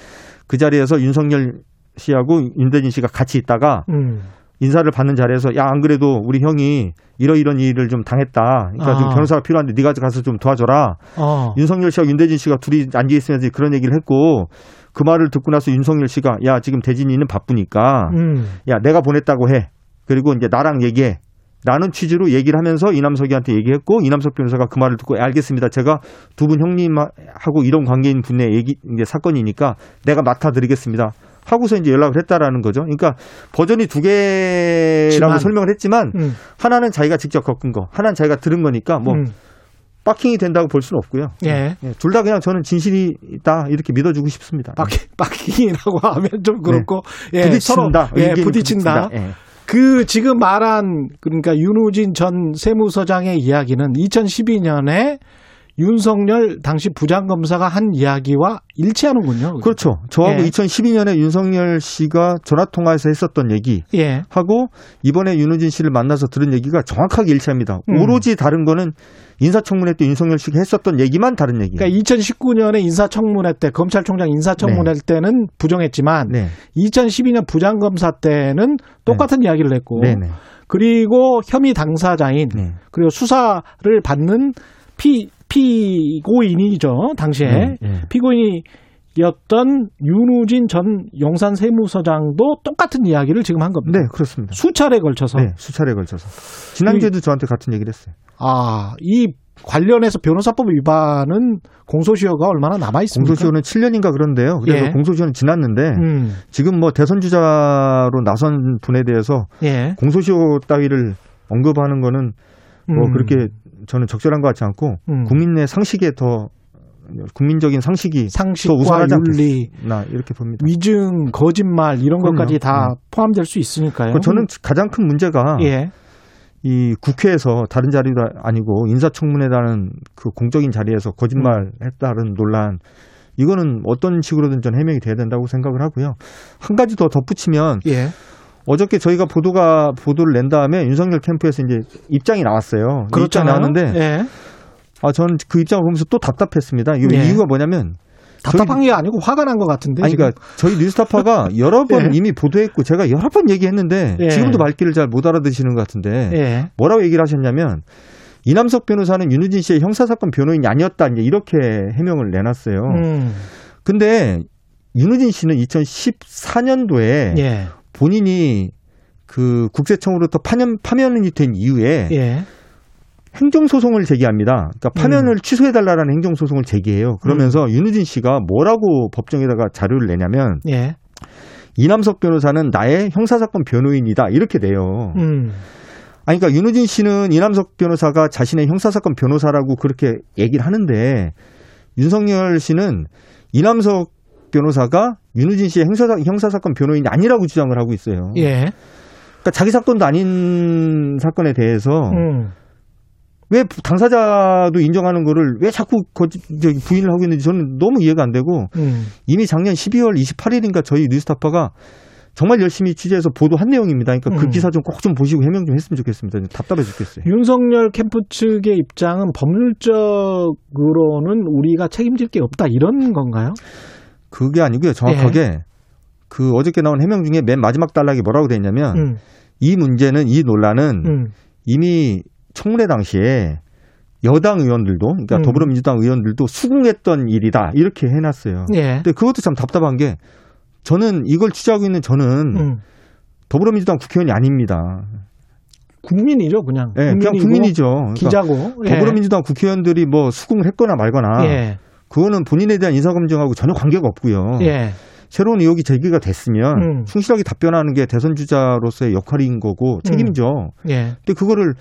그 자리에서 윤석열 씨하고 윤대진 씨가 같이 있다가 음. 인사를 받는 자리에서 야 안 그래도 우리 형이 이러이런 일을 좀 당했다. 그러니까 좀 아. 변호사가 필요한데 네가 가서 좀 도와줘라. 어. 윤석열 씨와 윤대진 씨가 둘이 앉아 있으면서 그런 얘기를 했고 그 말을 듣고 나서 윤석열 씨가 야 지금 대진이는 바쁘니까 음. 야 내가 보냈다고 해. 그리고 이제 나랑 얘기해. 라는 취지로 얘기를 하면서 이남석이한테 얘기했고 이남석 변호사가 그 말을 듣고 알겠습니다. 제가 두 분 형님하고 이런 관계인 분의 얘기 이제 사건이니까 내가 맡아드리겠습니다. 하고서 이제 연락을 했다라는 거죠. 그러니까 버전이 두 개라고. 설명을 했지만 음. 하나는 자기가 직접 겪은 거, 하나는 자기가 들은 거니까 뭐 음. 빡킹이 된다고 볼 수는 없고요. 예. 둘다 그냥 저는 진실이다 이렇게 믿어주고 싶습니다. 빡- 빡킹이라고 하면 좀 그렇고 예, 부딪힌다. 예, 부딪힌다. 부딪힌다. 예. 그 지금 말한 그러니까 윤우진 전 세무서장의 이야기는 2012년에 윤석열 당시 부장검사가 한 이야기와 일치하는군요. 그렇죠. 저하고 예. 2012년에 윤석열 씨가 전화 통화에서 했었던 얘기 예. 하고 이번에 윤우진 씨를 만나서 들은 얘기가 정확하게 일치합니다. 음. 오로지 다른 거는 인사청문회 때 윤석열 씨가 했었던 얘기만 다른 얘기예요. 그러니까 2019년에 인사청문회 때 검찰총장 인사청문회 때는 부정했지만 네. 2012년 부장검사 때는 똑같은 이야기를 했고 네네. 그리고 혐의 당사자인 네. 그리고 수사를 받는 피 피고인이죠 당시에 네, 네. 피고인이었던 윤우진 전 용산 세무서장도 똑같은 이야기를 지금 한 겁니다. 네, 그렇습니다. 수차례 걸쳐서 네, 수차례 걸쳐서. 지난주에도 저한테 같은 얘기를 했어요. 아, 이 관련해서 변호사법 위반은 공소시효가 얼마나 남아 있습니까? 공소시효는 7년인가 그런데요. 그래서 예. 공소시효는 지났는데 음, 지금 뭐 대선 주자로 나선 분에 대해서 예. 공소시효 따위를 언급하는 거는 뭐 음. 그렇게 저는 적절한 것 같지 않고 음. 국민의 상식에 더 국민적인 상식이 상식과 더 우선하지 윤리, 않겠나 이렇게 봅니다. 위증, 거짓말 이런 그럼요. 것까지 다 음. 포함될 수 있으니까요. 그 저는 가장 큰 문제가 예. 이 국회에서 다른 자리도 아니고 인사청문회라는 그 공적인 자리에서 거짓말했다는 논란 이거는 어떤 식으로든 전 해명이 돼야 된다고 생각을 하고요. 한 가지 더 덧붙이면 예. 어저께 저희가 보도가 보도를 낸 다음에 윤석열 캠프에서 이제 입장이 나왔어요. 그렇잖아요. 나왔는데 예. 아 저는 그 입장을 보면서 또 답답했습니다. 이거 예. 이유가 뭐냐면 답답한 게 아니고 화가 난 것 같은데. 아니, 그러니까 저희 뉴스타파가 여러 번 예. 이미 보도했고 제가 여러 번 얘기했는데 예. 지금도 말귀를 잘 못 알아듣시는 것 같은데 예. 뭐라고 얘기를 하셨냐면 이남석 변호사는 윤우진 씨의 형사사건 변호인이 아니었다 이제 이렇게 해명을 내놨어요. 음. 근데 윤우진 씨는 2014년도에 예. 본인이 그 국세청으로부터 파면, 파면이 된 이후에 예. 행정 소송을 제기합니다. 그러니까 파면을 음. 취소해 달라는 행정 소송을 제기해요. 그러면서 윤우진 씨가 뭐라고 법정에다가 자료를 내냐면 예. 이남석 변호사는 나의 형사사건 변호인이다. 이렇게 돼요. 음. 아니, 그러니까 윤우진 씨는 이남석 변호사가 자신의 형사사건 변호사라고 그렇게 얘기를 하는데 윤석열 씨는 이남석 변호사가 윤우진 씨의 형사사, 형사사건 변호인이 아니라고 주장을 하고 있어요. 예. 그러니까 자기 사건도 아닌 사건에 대해서 음. 왜 당사자도 인정하는 거를 왜 자꾸 거짓, 부인을 하고 있는지 저는 너무 이해가 안 되고 음. 이미 작년 12월 28일인가 저희 뉴스타파가 정말 열심히 취재해서 보도한 내용입니다. 그러니까 그 음. 기사 좀 꼭좀 보시고 해명 좀 했으면 좋겠습니다. 답답해 죽겠어요. 윤석열 캠프 측의 입장은 법률적으로는 우리가 책임질 게 없다 이런 건가요? 그게 아니고요. 정확하게 그 어저께 나온 해명 중에 맨 마지막 단락이 뭐라고 돼 있냐면 음. 이 문제는 이 논란은 음. 이미 청문회 당시에 여당 의원들도 그러니까 음. 더불어민주당 의원들도 수긍했던 일이다 이렇게 해놨어요. 예. 근데 그것도 참 답답한 게 저는 이걸 취재하고 있는 저는 음. 더불어민주당 국회의원이 아닙니다. 국민이죠, 그냥. 예, 그냥 국민이고, 국민이죠. 그러니까 기자고. 예. 더불어민주당 국회의원들이 뭐 수긍을 했거나 말거나 예. 그거는 본인에 대한 인사검증하고 전혀 관계가 없고요. 예. 새로운 의혹이 제기가 됐으면 음. 충실하게 답변하는 게 대선 주자로서의 역할인 거고 책임져. 예. 근데 그거를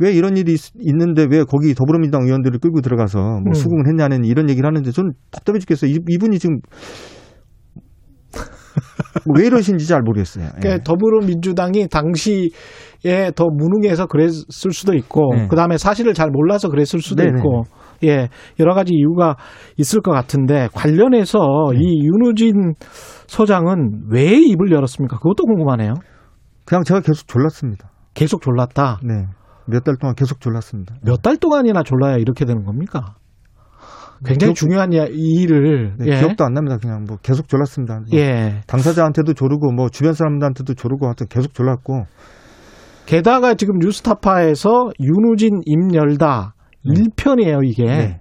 왜 이런 일이 있- 있는데 왜 거기 더불어민주당 의원들을 끌고 들어가서 뭐 음. 수긍을 했냐는 이런 얘기를 하는데 저는 답답해 죽겠어요. 이, 이분이 지금 왜 이러신지 잘 모르겠어요. 예. 그러니까 더불어민주당이 당시에 더 무능해서 그랬을 수도 있고, 네. 그 다음에 사실을 잘 몰라서 그랬을 수도 네네. 있고, 예, 여러 가지 이유가 있을 것 같은데, 관련해서 네. 이 윤우진 소장은 왜 입을 열었습니까? 그것도 궁금하네요. 그냥 제가 계속 졸랐습니다. 계속 졸랐다. 네. 몇 달 동안 계속 졸랐습니다. 몇 달 동안이나 졸라야 이렇게 되는 겁니까? 굉장히 기억- 중요한 일을, 네, 예. 기억도 안 납니다. 그냥 뭐 계속 졸랐습니다. 뭐 예. 당사자한테도 조르고 뭐 주변 사람들한테도 조르고 하여튼 계속 졸랐고 게다가 지금 뉴스타파에서 윤우진 임열다 네. 1편이에요, 이게. 네.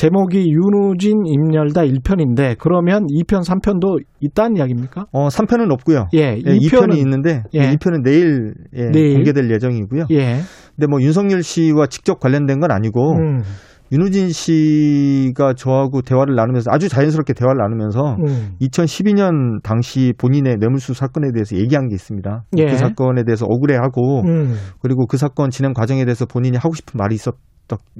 제목이 윤우진 임열다 1편인데 그러면 2편, 3편도 있다는 이야기입니까? 어 3편은 없고요. 예, 예, 2편은 2편이 있는데 예. 2편은 내일, 예, 내일. 공개될 예정이고요. 예. 근데 뭐 윤석열 씨와 직접 관련된 건 아니고 음, 윤우진 씨가 저하고 대화를 나누면서 아주 자연스럽게 대화를 나누면서 음. 2012년 당시 본인의 뇌물수 사건에 대해서 얘기한 게 있습니다. 예. 그 사건에 대해서 억울해하고 음. 그리고 그 사건 진행 과정에 대해서 본인이 하고 싶은 말이 있었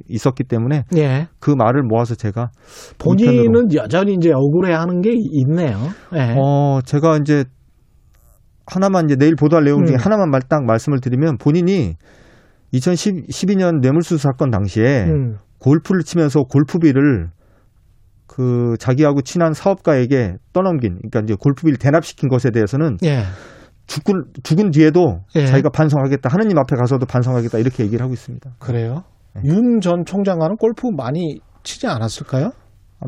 있었기 때문에 예. 그 말을 모아서 제가 본인은 여전히 이제 억울해하는 게 있네요. 예. 어, 제가 이제 하나만 이제 내일 보도할 내용 중에 음. 하나만 말, 딱 말씀을 드리면 본인이 2012년 뇌물수수 사건 당시에 음. 골프를 치면서 골프비를 그 자기하고 친한 사업가에게 떠넘긴 그러니까 이제 골프비를 대납시킨 것에 대해서는 예. 죽은 죽은 뒤에도 예. 자기가 반성하겠다 하느님 앞에 가서도 반성하겠다 이렇게 얘기를 하고 있습니다. 그래요? 네. 윤전 총장과는 골프 많이 치지 않았을까요?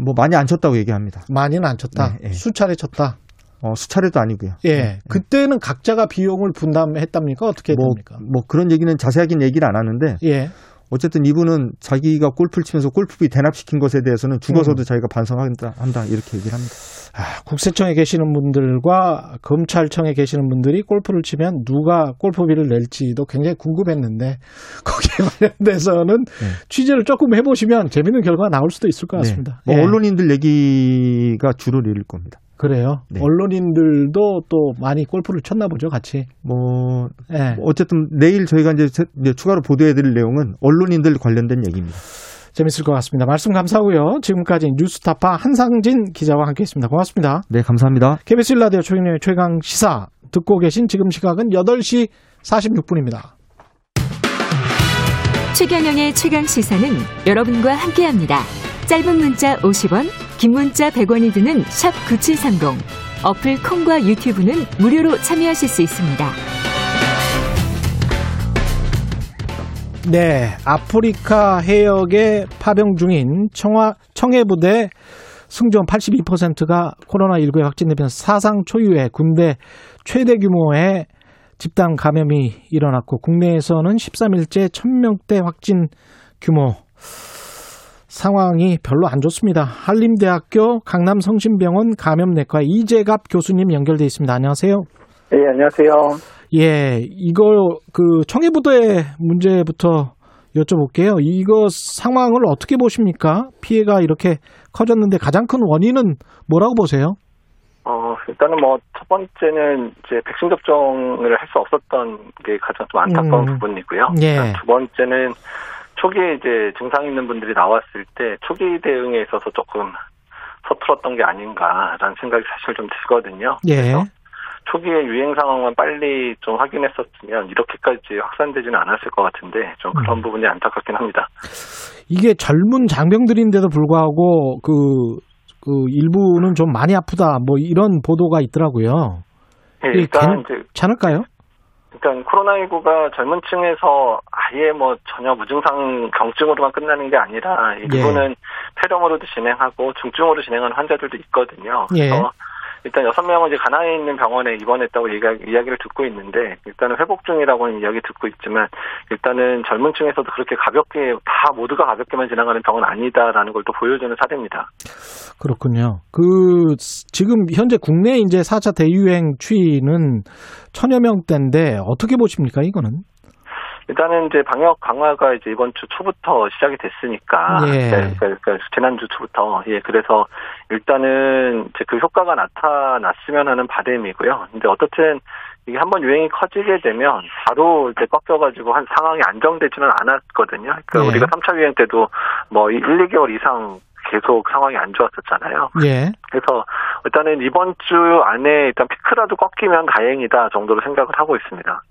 뭐 많이 안 쳤다고 얘기합니다. 많이는 안 쳤다. 네, 네. 수차례 쳤다. 어, 수차례도 아니고요. 예. 네. 그때는 각자가 비용을 분담했답니까? 어떻게 뭐, 됩니까? 뭐 그런 얘기는 자세하게는 얘기를 안 하는데 예. 어쨌든 이분은 자기가 골프를 치면서 골프비 대납시킨 것에 대해서는 죽어서도 자기가 반성한다 한다 이렇게 얘기를 합니다. 아, 국세청에 계시는 분들과 검찰청에 계시는 분들이 골프를 치면 누가 골프비를 낼지도 굉장히 궁금했는데 거기에 관련돼서는 취재를 조금 해보시면 재밌는 결과가 나올 수도 있을 것 같습니다. 네. 뭐 예. 언론인들 얘기가 주를 이룰 겁니다. 그래요. 네. 언론인들도 또 많이 골프를 쳤나 보죠, 같이. 뭐 예. 뭐 어쨌든 내일 저희가 이제 세- 이제 추가로 보도해드릴 내용은 언론인들 관련된 얘기입니다. 재밌을 것 같습니다. 말씀 감사하고요. 지금까지 뉴스타파 한상진 기자와 함께했습니다. 고맙습니다. 네, 감사합니다. KBS 라디오 최경영의 최강 시사 듣고 계신 지금 시각은 8시 46분입니다. 최경영의 최강 시사는 여러분과 함께합니다. 짧은 문자 50원, 긴 문자 100원이 드는 샵 9730. 어플 콩과 유튜브는 무료로 참여하실 수 있습니다. 네, 아프리카 해역에 파병 중인 청화, 청해부대 승조원 82%가 코로나19에 확진되면서 사상 초유의 군대 최대 규모의 집단 감염이 일어났고 국내에서는 13일째 1000명대 확진 규모 상황이 별로 안 좋습니다. 한림대학교 강남성심병원 감염내과 이재갑 교수님 연결돼 있습니다. 안녕하세요. 네, 안녕하세요. 예, 이거 그 청해부대 문제부터 여쭤볼게요. 이거 상황을 어떻게 보십니까? 피해가 이렇게 커졌는데 가장 큰 원인은 뭐라고 보세요? 어, 일단은 뭐, 첫 번째는 이제 백신 접종을 할 수 없었던 게 가장 좀 안타까운 음. 부분이고요. 예. 두 번째는 초기에 이제 증상 있는 분들이 나왔을 때 초기 대응에 있어서 조금 서툴었던 게 아닌가라는 생각이 사실 좀 들거든요. 예. 초기에 유행 상황만 빨리 좀 확인했었으면 이렇게까지 확산되지는 않았을 것 같은데 좀 그런 음. 부분이 안타깝긴 합니다. 이게 젊은 장병들인데도 불구하고 그, 그 일부는 좀 많이 아프다 뭐 이런 보도가 있더라고요. 예, 일단 괜찮을까요? 그러니까 코로나19가 젊은 층에서 아예 뭐 전혀 무증상 경증으로만 끝나는 게 아니라 일부는 폐렴으로도 진행하고 중증으로 진행하는 환자들도 있거든요. 예. 그래서 일단 여섯 명은 이제 가나에 있는 병원에 입원했다고 이야기, 이야기를 듣고 있는데 일단은 회복 중이라고는 이야기 듣고 있지만 일단은 젊은 층에서도 그렇게 가볍게 다 모두가 가볍게만 지나가는 병은 아니다라는 걸 또 보여주는 사례입니다. 그렇군요. 그 지금 현재 국내 이제 4차 대유행 추이는 천여 명대인데 어떻게 보십니까 이거는? 일단은 이제 방역 강화가 이제 이번 주 초부터 시작이 됐으니까 예. 네, 그러니까, 그러니까 지난주 초부터 예 그래서 일단은 이제 그 효과가 나타났으면 하는 바람이고요. 근데 어떻든 이게 한번 유행이 커지게 되면 바로 이제 꺾여가지고 한 상황이 안정되지는 않았거든요. 그러니까 예. 우리가 3차 유행 때도 뭐 1, 2개월 이상 계속 상황이 안 좋았었잖아요. 예. 그래서 일단은 이번 주 안에 일단 피크라도 꺾이면 다행이다 정도로 생각을 하고 있습니다.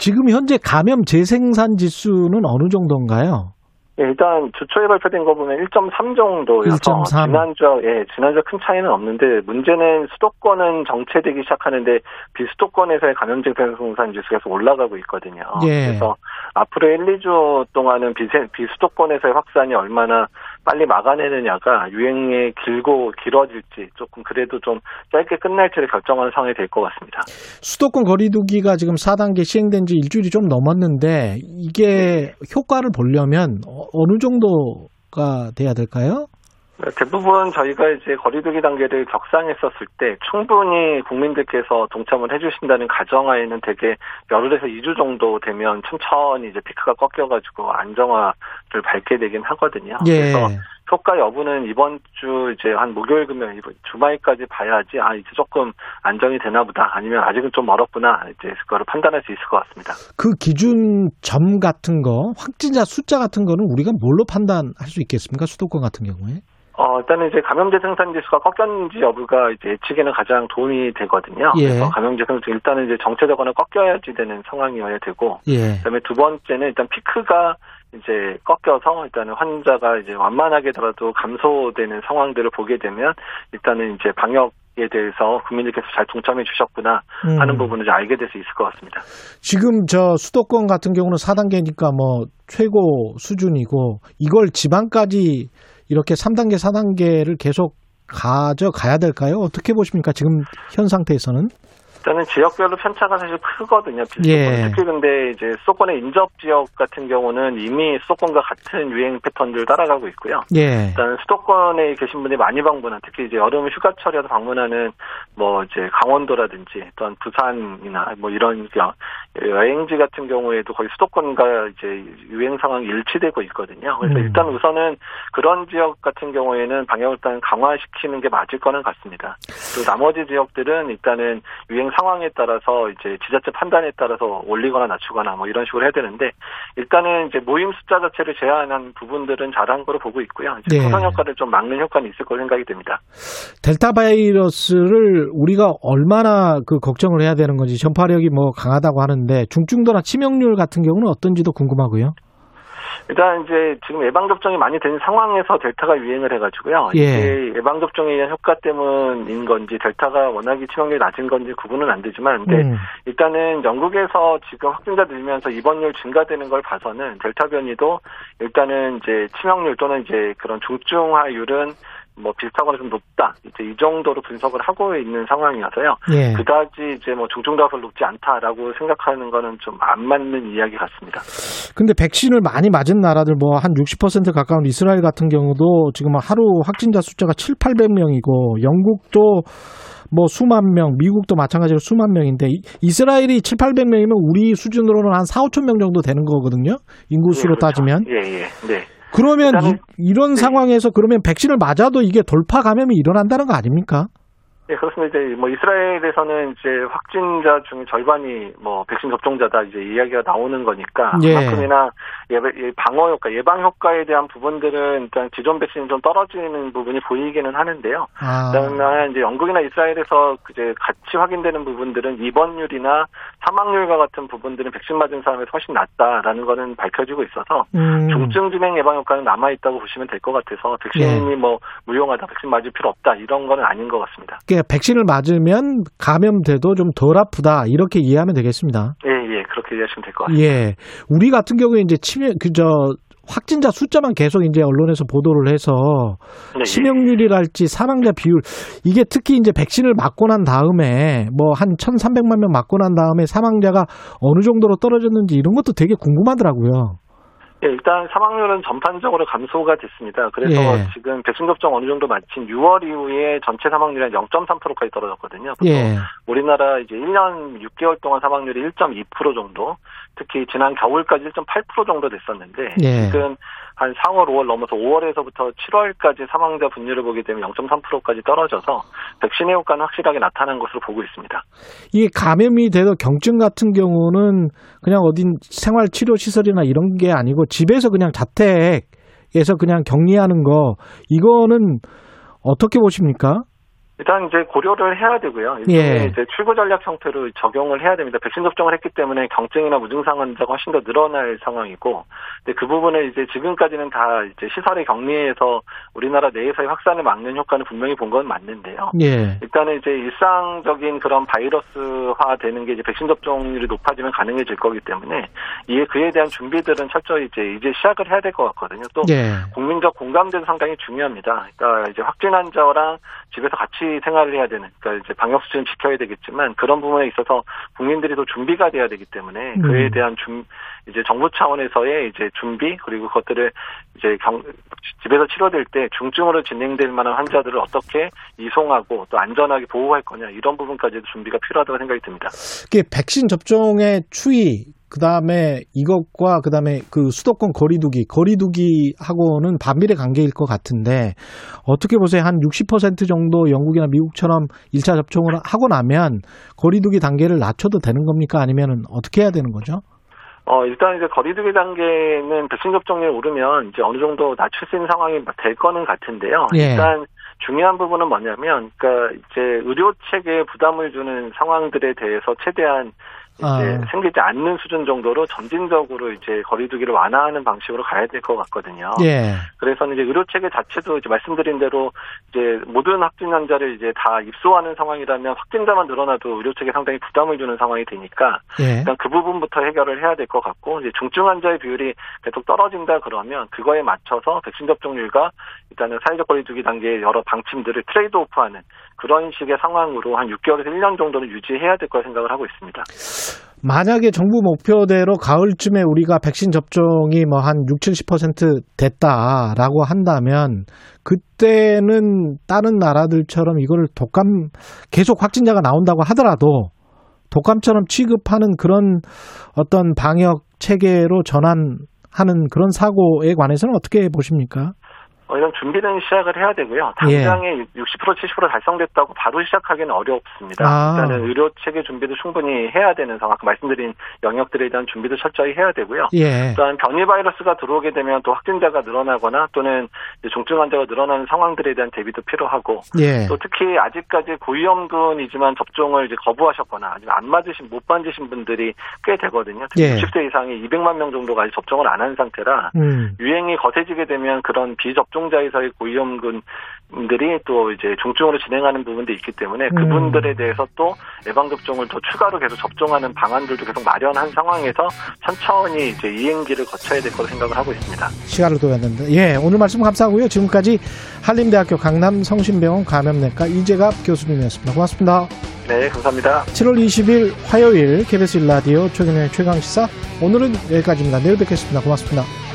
지금 현재 감염 재생산 지수는 어느 정도인가요? 예, 일단 주초에 발표된 거 보면 1.3 정도여서 1.3. 지난주 예 지난주 큰 차이는 없는데 문제는 수도권은 정체되기 시작하는데 비수도권에서의 감염 재생산 지수가 계속 올라가고 있거든요. 예. 그래서 앞으로 1, 2주 동안은 비세, 비수도권에서의 확산이 얼마나 빨리 막아내느냐가 유행이 길고 길어질지 조금 그래도 좀 짧게 끝날지를 결정하는 상황이 될 것 같습니다. 수도권 거리두기가 지금 4단계 시행된 지 일주일이 좀 넘었는데 이게 효과를 보려면 어- 어느 정도가 돼야 될까요? 대부분 저희가 이제 거리두기 단계를 격상했었을 때 충분히 국민들께서 동참을 해주신다는 가정하에는 되게 열흘에서 2주 정도 되면 천천히 이제 피크가 꺾여가지고 안정화를 밟게 되긴 하거든요. 예. 그래서 효과 여부는 이번 주 이제 한 목요일 금요일 주말까지 봐야지 아 이제 조금 안정이 되나 보다 아니면 아직은 좀 멀었구나 이제 그거를 판단할 수 있을 것 같습니다. 그 기준 점 같은 거 확진자 숫자 같은 거는 우리가 뭘로 판단할 수 있겠습니까? 수도권 같은 경우에? 어, 일단은 이제 감염제 생산 지수가 꺾였는지 여부가 이제 예측에는 가장 도움이 되거든요. 예. 그래서 감염제 생산 지수 일단은 이제 정체적으로 꺾여야지 되는 상황이어야 되고, 예. 그다음에 두 번째는 일단 피크가 이제 꺾여서 일단은 환자가 이제 완만하게더라도 감소되는 상황들을 보게 되면 일단은 이제 방역 에 대해서 국민들께서 잘 동참해 주셨구나 하는 음. 부분을 이제 알게 될 수 있을 것 같습니다. 지금 저 수도권 같은 경우는 4단계니까 뭐 최고 수준이고 이걸 지방까지 이렇게 3단계, 4단계를 계속 가져가야 될까요? 어떻게 보십니까? 지금 현 상태에서는? 일단은 지역별로 편차가 사실 크거든요. 예. 특히 근데 이제 수도권의 인접 지역 같은 경우는 이미 수도권과 같은 유행 패턴들 따라가고 있고요. 예. 일단 수도권에 계신 분이 많이 방문한 특히 이제 여름 휴가철이라도 방문하는 뭐 이제 강원도라든지 또한 부산이나 뭐 이런 겨- 여행지 같은 경우에도 거의 수도권과 이제 유행 상황이 일치되고 있거든요. 그래서 음. 일단 우선은 그런 지역 같은 경우에는 방역을 일단 강화시키는 게 맞을 거는 같습니다. 또 나머지 지역들은 일단은 유행 상황에 따라서 이제 지자체 판단에 따라서 올리거나 낮추거나 뭐 이런 식으로 해야 되는데 일단은 이제 모임 숫자 자체를 제한한 부분들은 잘한 거로 보고 있고요. 이제 네. 소상 효과를 좀 막는 효과는 있을 거로 생각이 됩니다. 델타 바이러스를 우리가 얼마나 그 걱정을 해야 되는 건지 전파력이 뭐 강하다고 하는데 중증도나 치명률 같은 경우는 어떤지도 궁금하고요. 일단 이제 지금 예방 접종이 많이 된 상황에서 델타가 유행을 해가지고요. 예. 이게 예방 접종에 의한 효과 때문인 건지 델타가 워낙에 치명률이 낮은 건지 구분은 안 되지만, 근데 음. 일단은 영국에서 지금 확진자 늘면서 입원율 증가되는 걸 봐서는 델타 변이도 일단은 이제 치명률 또는 이제 그런 중증화율은 뭐 비슷하거나 좀 높다. 이제 이 정도로 분석을 하고 있는 상황이어서요. 예. 그다지 이제 뭐 중증도가 별로 높지 않다라고 생각하는 거는 좀 안 맞는 이야기 같습니다. 근데 백신을 많이 맞은 나라들 뭐 한 60% 가까운 이스라엘 같은 경우도 지금 하루 확진자 숫자가 7, 800명이고 영국도 뭐 수만 명, 미국도 마찬가지로 수만 명인데 이- 이스라엘이 7, 800명이면 우리 수준으로는 한 4, 5천 명 정도 되는 거거든요. 인구수로 예, 그렇죠. 따지면. 예, 예. 네. 그러면 이, 런 상황에서 그러면 백신을 맞아도 이게 돌파 감염이 일어난다는 거 아닙니까? 네, 그렇습니다. 이제 뭐 이스라엘에서는 이제 확진자 중에 절반이 뭐 백신 접종자다 이제 이야기가 나오는 거니까 예. 그만큼이나 예방- 예, 방어 효과, 예방 효과에 대한 부분들은 일단 기존 백신이 좀 떨어지는 부분이 보이기는 하는데요. 아. 그다음에 이제 영국이나 이스라엘에서 이제 같이 확인되는 부분들은 입원율이나 사망률과 같은 부분들은 백신 맞은 사람에서 훨씬 낮다라는 거는 밝혀지고 있어서 음. 중증 진행 예방 효과는 남아 있다고 보시면 될 것 같아서 백신이 예. 뭐 무용하다, 백신 맞을 필요 없다 이런 거는 아닌 것 같습니다. 그 러니까 백신을 맞으면 감염돼도 좀 덜 아프다 이렇게 이해하면 되겠습니다. 예, 예, 그렇게 이해하시면 될 것 같습니다. 예. 우리 같은 경우에 이제 치매 그저 확진자 숫자만 계속 이제 언론에서 보도를 해서 네, 치명률이랄지 사망자 비율 이게 특히 이제 백신을 맞고 난 다음에 뭐 한 1,300만 명 맞고 난 다음에 사망자가 어느 정도로 떨어졌는지 이런 것도 되게 궁금하더라고요. 예, 일단 사망률은 전반적으로 감소가 됐습니다. 그래서 예. 지금 백신 접종 어느 정도 마친 6월 이후에 전체 사망률이 한 0.3%까지 떨어졌거든요. 예. 우리나라 이제 1년 6개월 동안 사망률이 1.2% 정도, 특히 지난 겨울까지 1.8% 정도 됐었는데 예. 지금 한 4월, 5월 넘어서 5월에서부터 7월까지 사망자 분율을 보게 되면 0.3%까지 떨어져서 백신의 효과는 확실하게 나타난 것으로 보고 있습니다. 이게 감염이 돼도 경증 같은 경우는 그냥 어딘 생활 치료 시설이나 이런 게 아니고 집에서 그냥 자택에서 그냥 격리하는 거 이거는 어떻게 보십니까? 일단 이제 고려를 해야 되고요. 예. 이제 출구 전략 형태로 적용을 해야 됩니다. 백신 접종을 했기 때문에 경증이나 무증상 환자가 훨씬 더 늘어날 상황이고, 근데 그 부분을 이제 지금까지는 다 이제 시설에 격리해서 우리나라 내에서의 확산을 막는 효과는 분명히 본 건 맞는데요. 예. 일단은 이제 일상적인 그런 바이러스화 되는 게 이제 백신 접종률이 높아지면 가능해질 거기 때문에 이에 그에 대한 준비들은 철저히 이제 이제 시작을 해야 될 것 같거든요. 또 예. 국민적 공감대도 상당히 중요합니다. 그러니까 이제 확진 환자랑 집에서 같이 생활을 해야 되는, 그러니까 이제 방역 수준을 지켜야 되겠지만 그런 부분에 있어서 국민들이 더 준비가 돼야 되기 때문에 음. 그에 대한 준 이제 정부 차원에서의 이제 준비 그리고 그것들을 이제 경, 집에서 치료될 때 중증으로 진행될 만한 환자들을 어떻게 이송하고 또 안전하게 보호할 거냐 이런 부분까지도 준비가 필요하다고 생각이 듭니다. 이게 백신 접종의 추이 그다음에 이것과 그다음에 그 수도권 거리두기 거리두기하고는 반비례 관계일 것 같은데 어떻게 보세요? 한 60% 정도 영국이나 미국처럼 1차 접종을 하고 나면 거리두기 단계를 낮춰도 되는 겁니까? 아니면은 어떻게 해야 되는 거죠? 어, 일단 이제 거리두기 단계는 백신 접종률이 오르면 이제 어느 정도 낮출 수 있는 상황이 될 거는 같은데요. 예. 일단 중요한 부분은 뭐냐면, 그러니까 이제 의료 체계에 부담을 주는 상황들에 대해서 최대한 이제 아. 생기지 않는 수준 정도로 점진적으로 이제 거리두기를 완화하는 방식으로 가야 될 것 같거든요. 예. 그래서 이제 의료 체계 자체도 이제 말씀드린 대로 이제 모든 확진 환자를 이제 다 입소하는 상황이라면 확진자만 늘어나도 의료 체계 상당히 부담을 주는 상황이 되니까 예. 일단 그 부분부터 해결을 해야 될 것 같고 이제 중증 환자의 비율이 계속 떨어진다 그러면 그거에 맞춰서 백신 접종률과 일단은 사회적 거리두기 단계의 여러 방침들을 트레이드 오프하는 그런 식의 상황으로 한 6개월에서 1년 정도는 유지해야 될 거라 생각을 하고 있습니다. 만약에 정부 목표대로 가을쯤에 우리가 백신 접종이 뭐 한 6, 70% 됐다라고 한다면 그때는 다른 나라들처럼 이거를 독감 계속 확진자가 나온다고 하더라도 독감처럼 취급하는 그런 어떤 방역 체계로 전환하는 그런 사고에 관해서는 어떻게 보십니까? 어, 이런 준비는 시작을 해야 되고요. 예. 당장에 60% 70% 달성됐다고 바로 시작하기는 어렵습니다. 아. 일단은 의료 체계 준비도 충분히 해야 되는 상황, 아까 말씀드린 영역들에 대한 준비도 철저히 해야 되고요. 예. 또한 변이 바이러스가 들어오게 되면 또 확진자가 늘어나거나 또는 중증 환자가 늘어나는 상황들에 대한 대비도 필요하고 예. 또 특히 아직까지 고위험군이지만 접종을 이제 거부하셨거나 아니면 안 맞으신 못 맞으신 분들이 꽤 되거든요. 특히 예. 60세 이상이 200만 명 정도가 아직 접종을 안 한 상태라 음. 유행이 거세지게 되면 그런 비접종 자에서의 고위험군들이 또 이제 중증으로 진행하는 부분도 있기 때문에 음. 그분들에 대해서 또 예방접종을 더 추가로 계속 접종하는 방안들도 계속 마련한 상황에서 천천히 이제 이행기를 거쳐야 될 거로 생각을 하고 있습니다. 시간을 둬야는데 예, 오늘 말씀 감사하고요. 지금까지 한림대학교 강남성심병원 감염내과 이재갑 교수님이었습니다. 고맙습니다. 네, 감사합니다. 7월 20일 화요일 KBS 일라디오 최경영의 최강시사 오늘은 여기까지입니다. 내일 뵙겠습니다. 고맙습니다.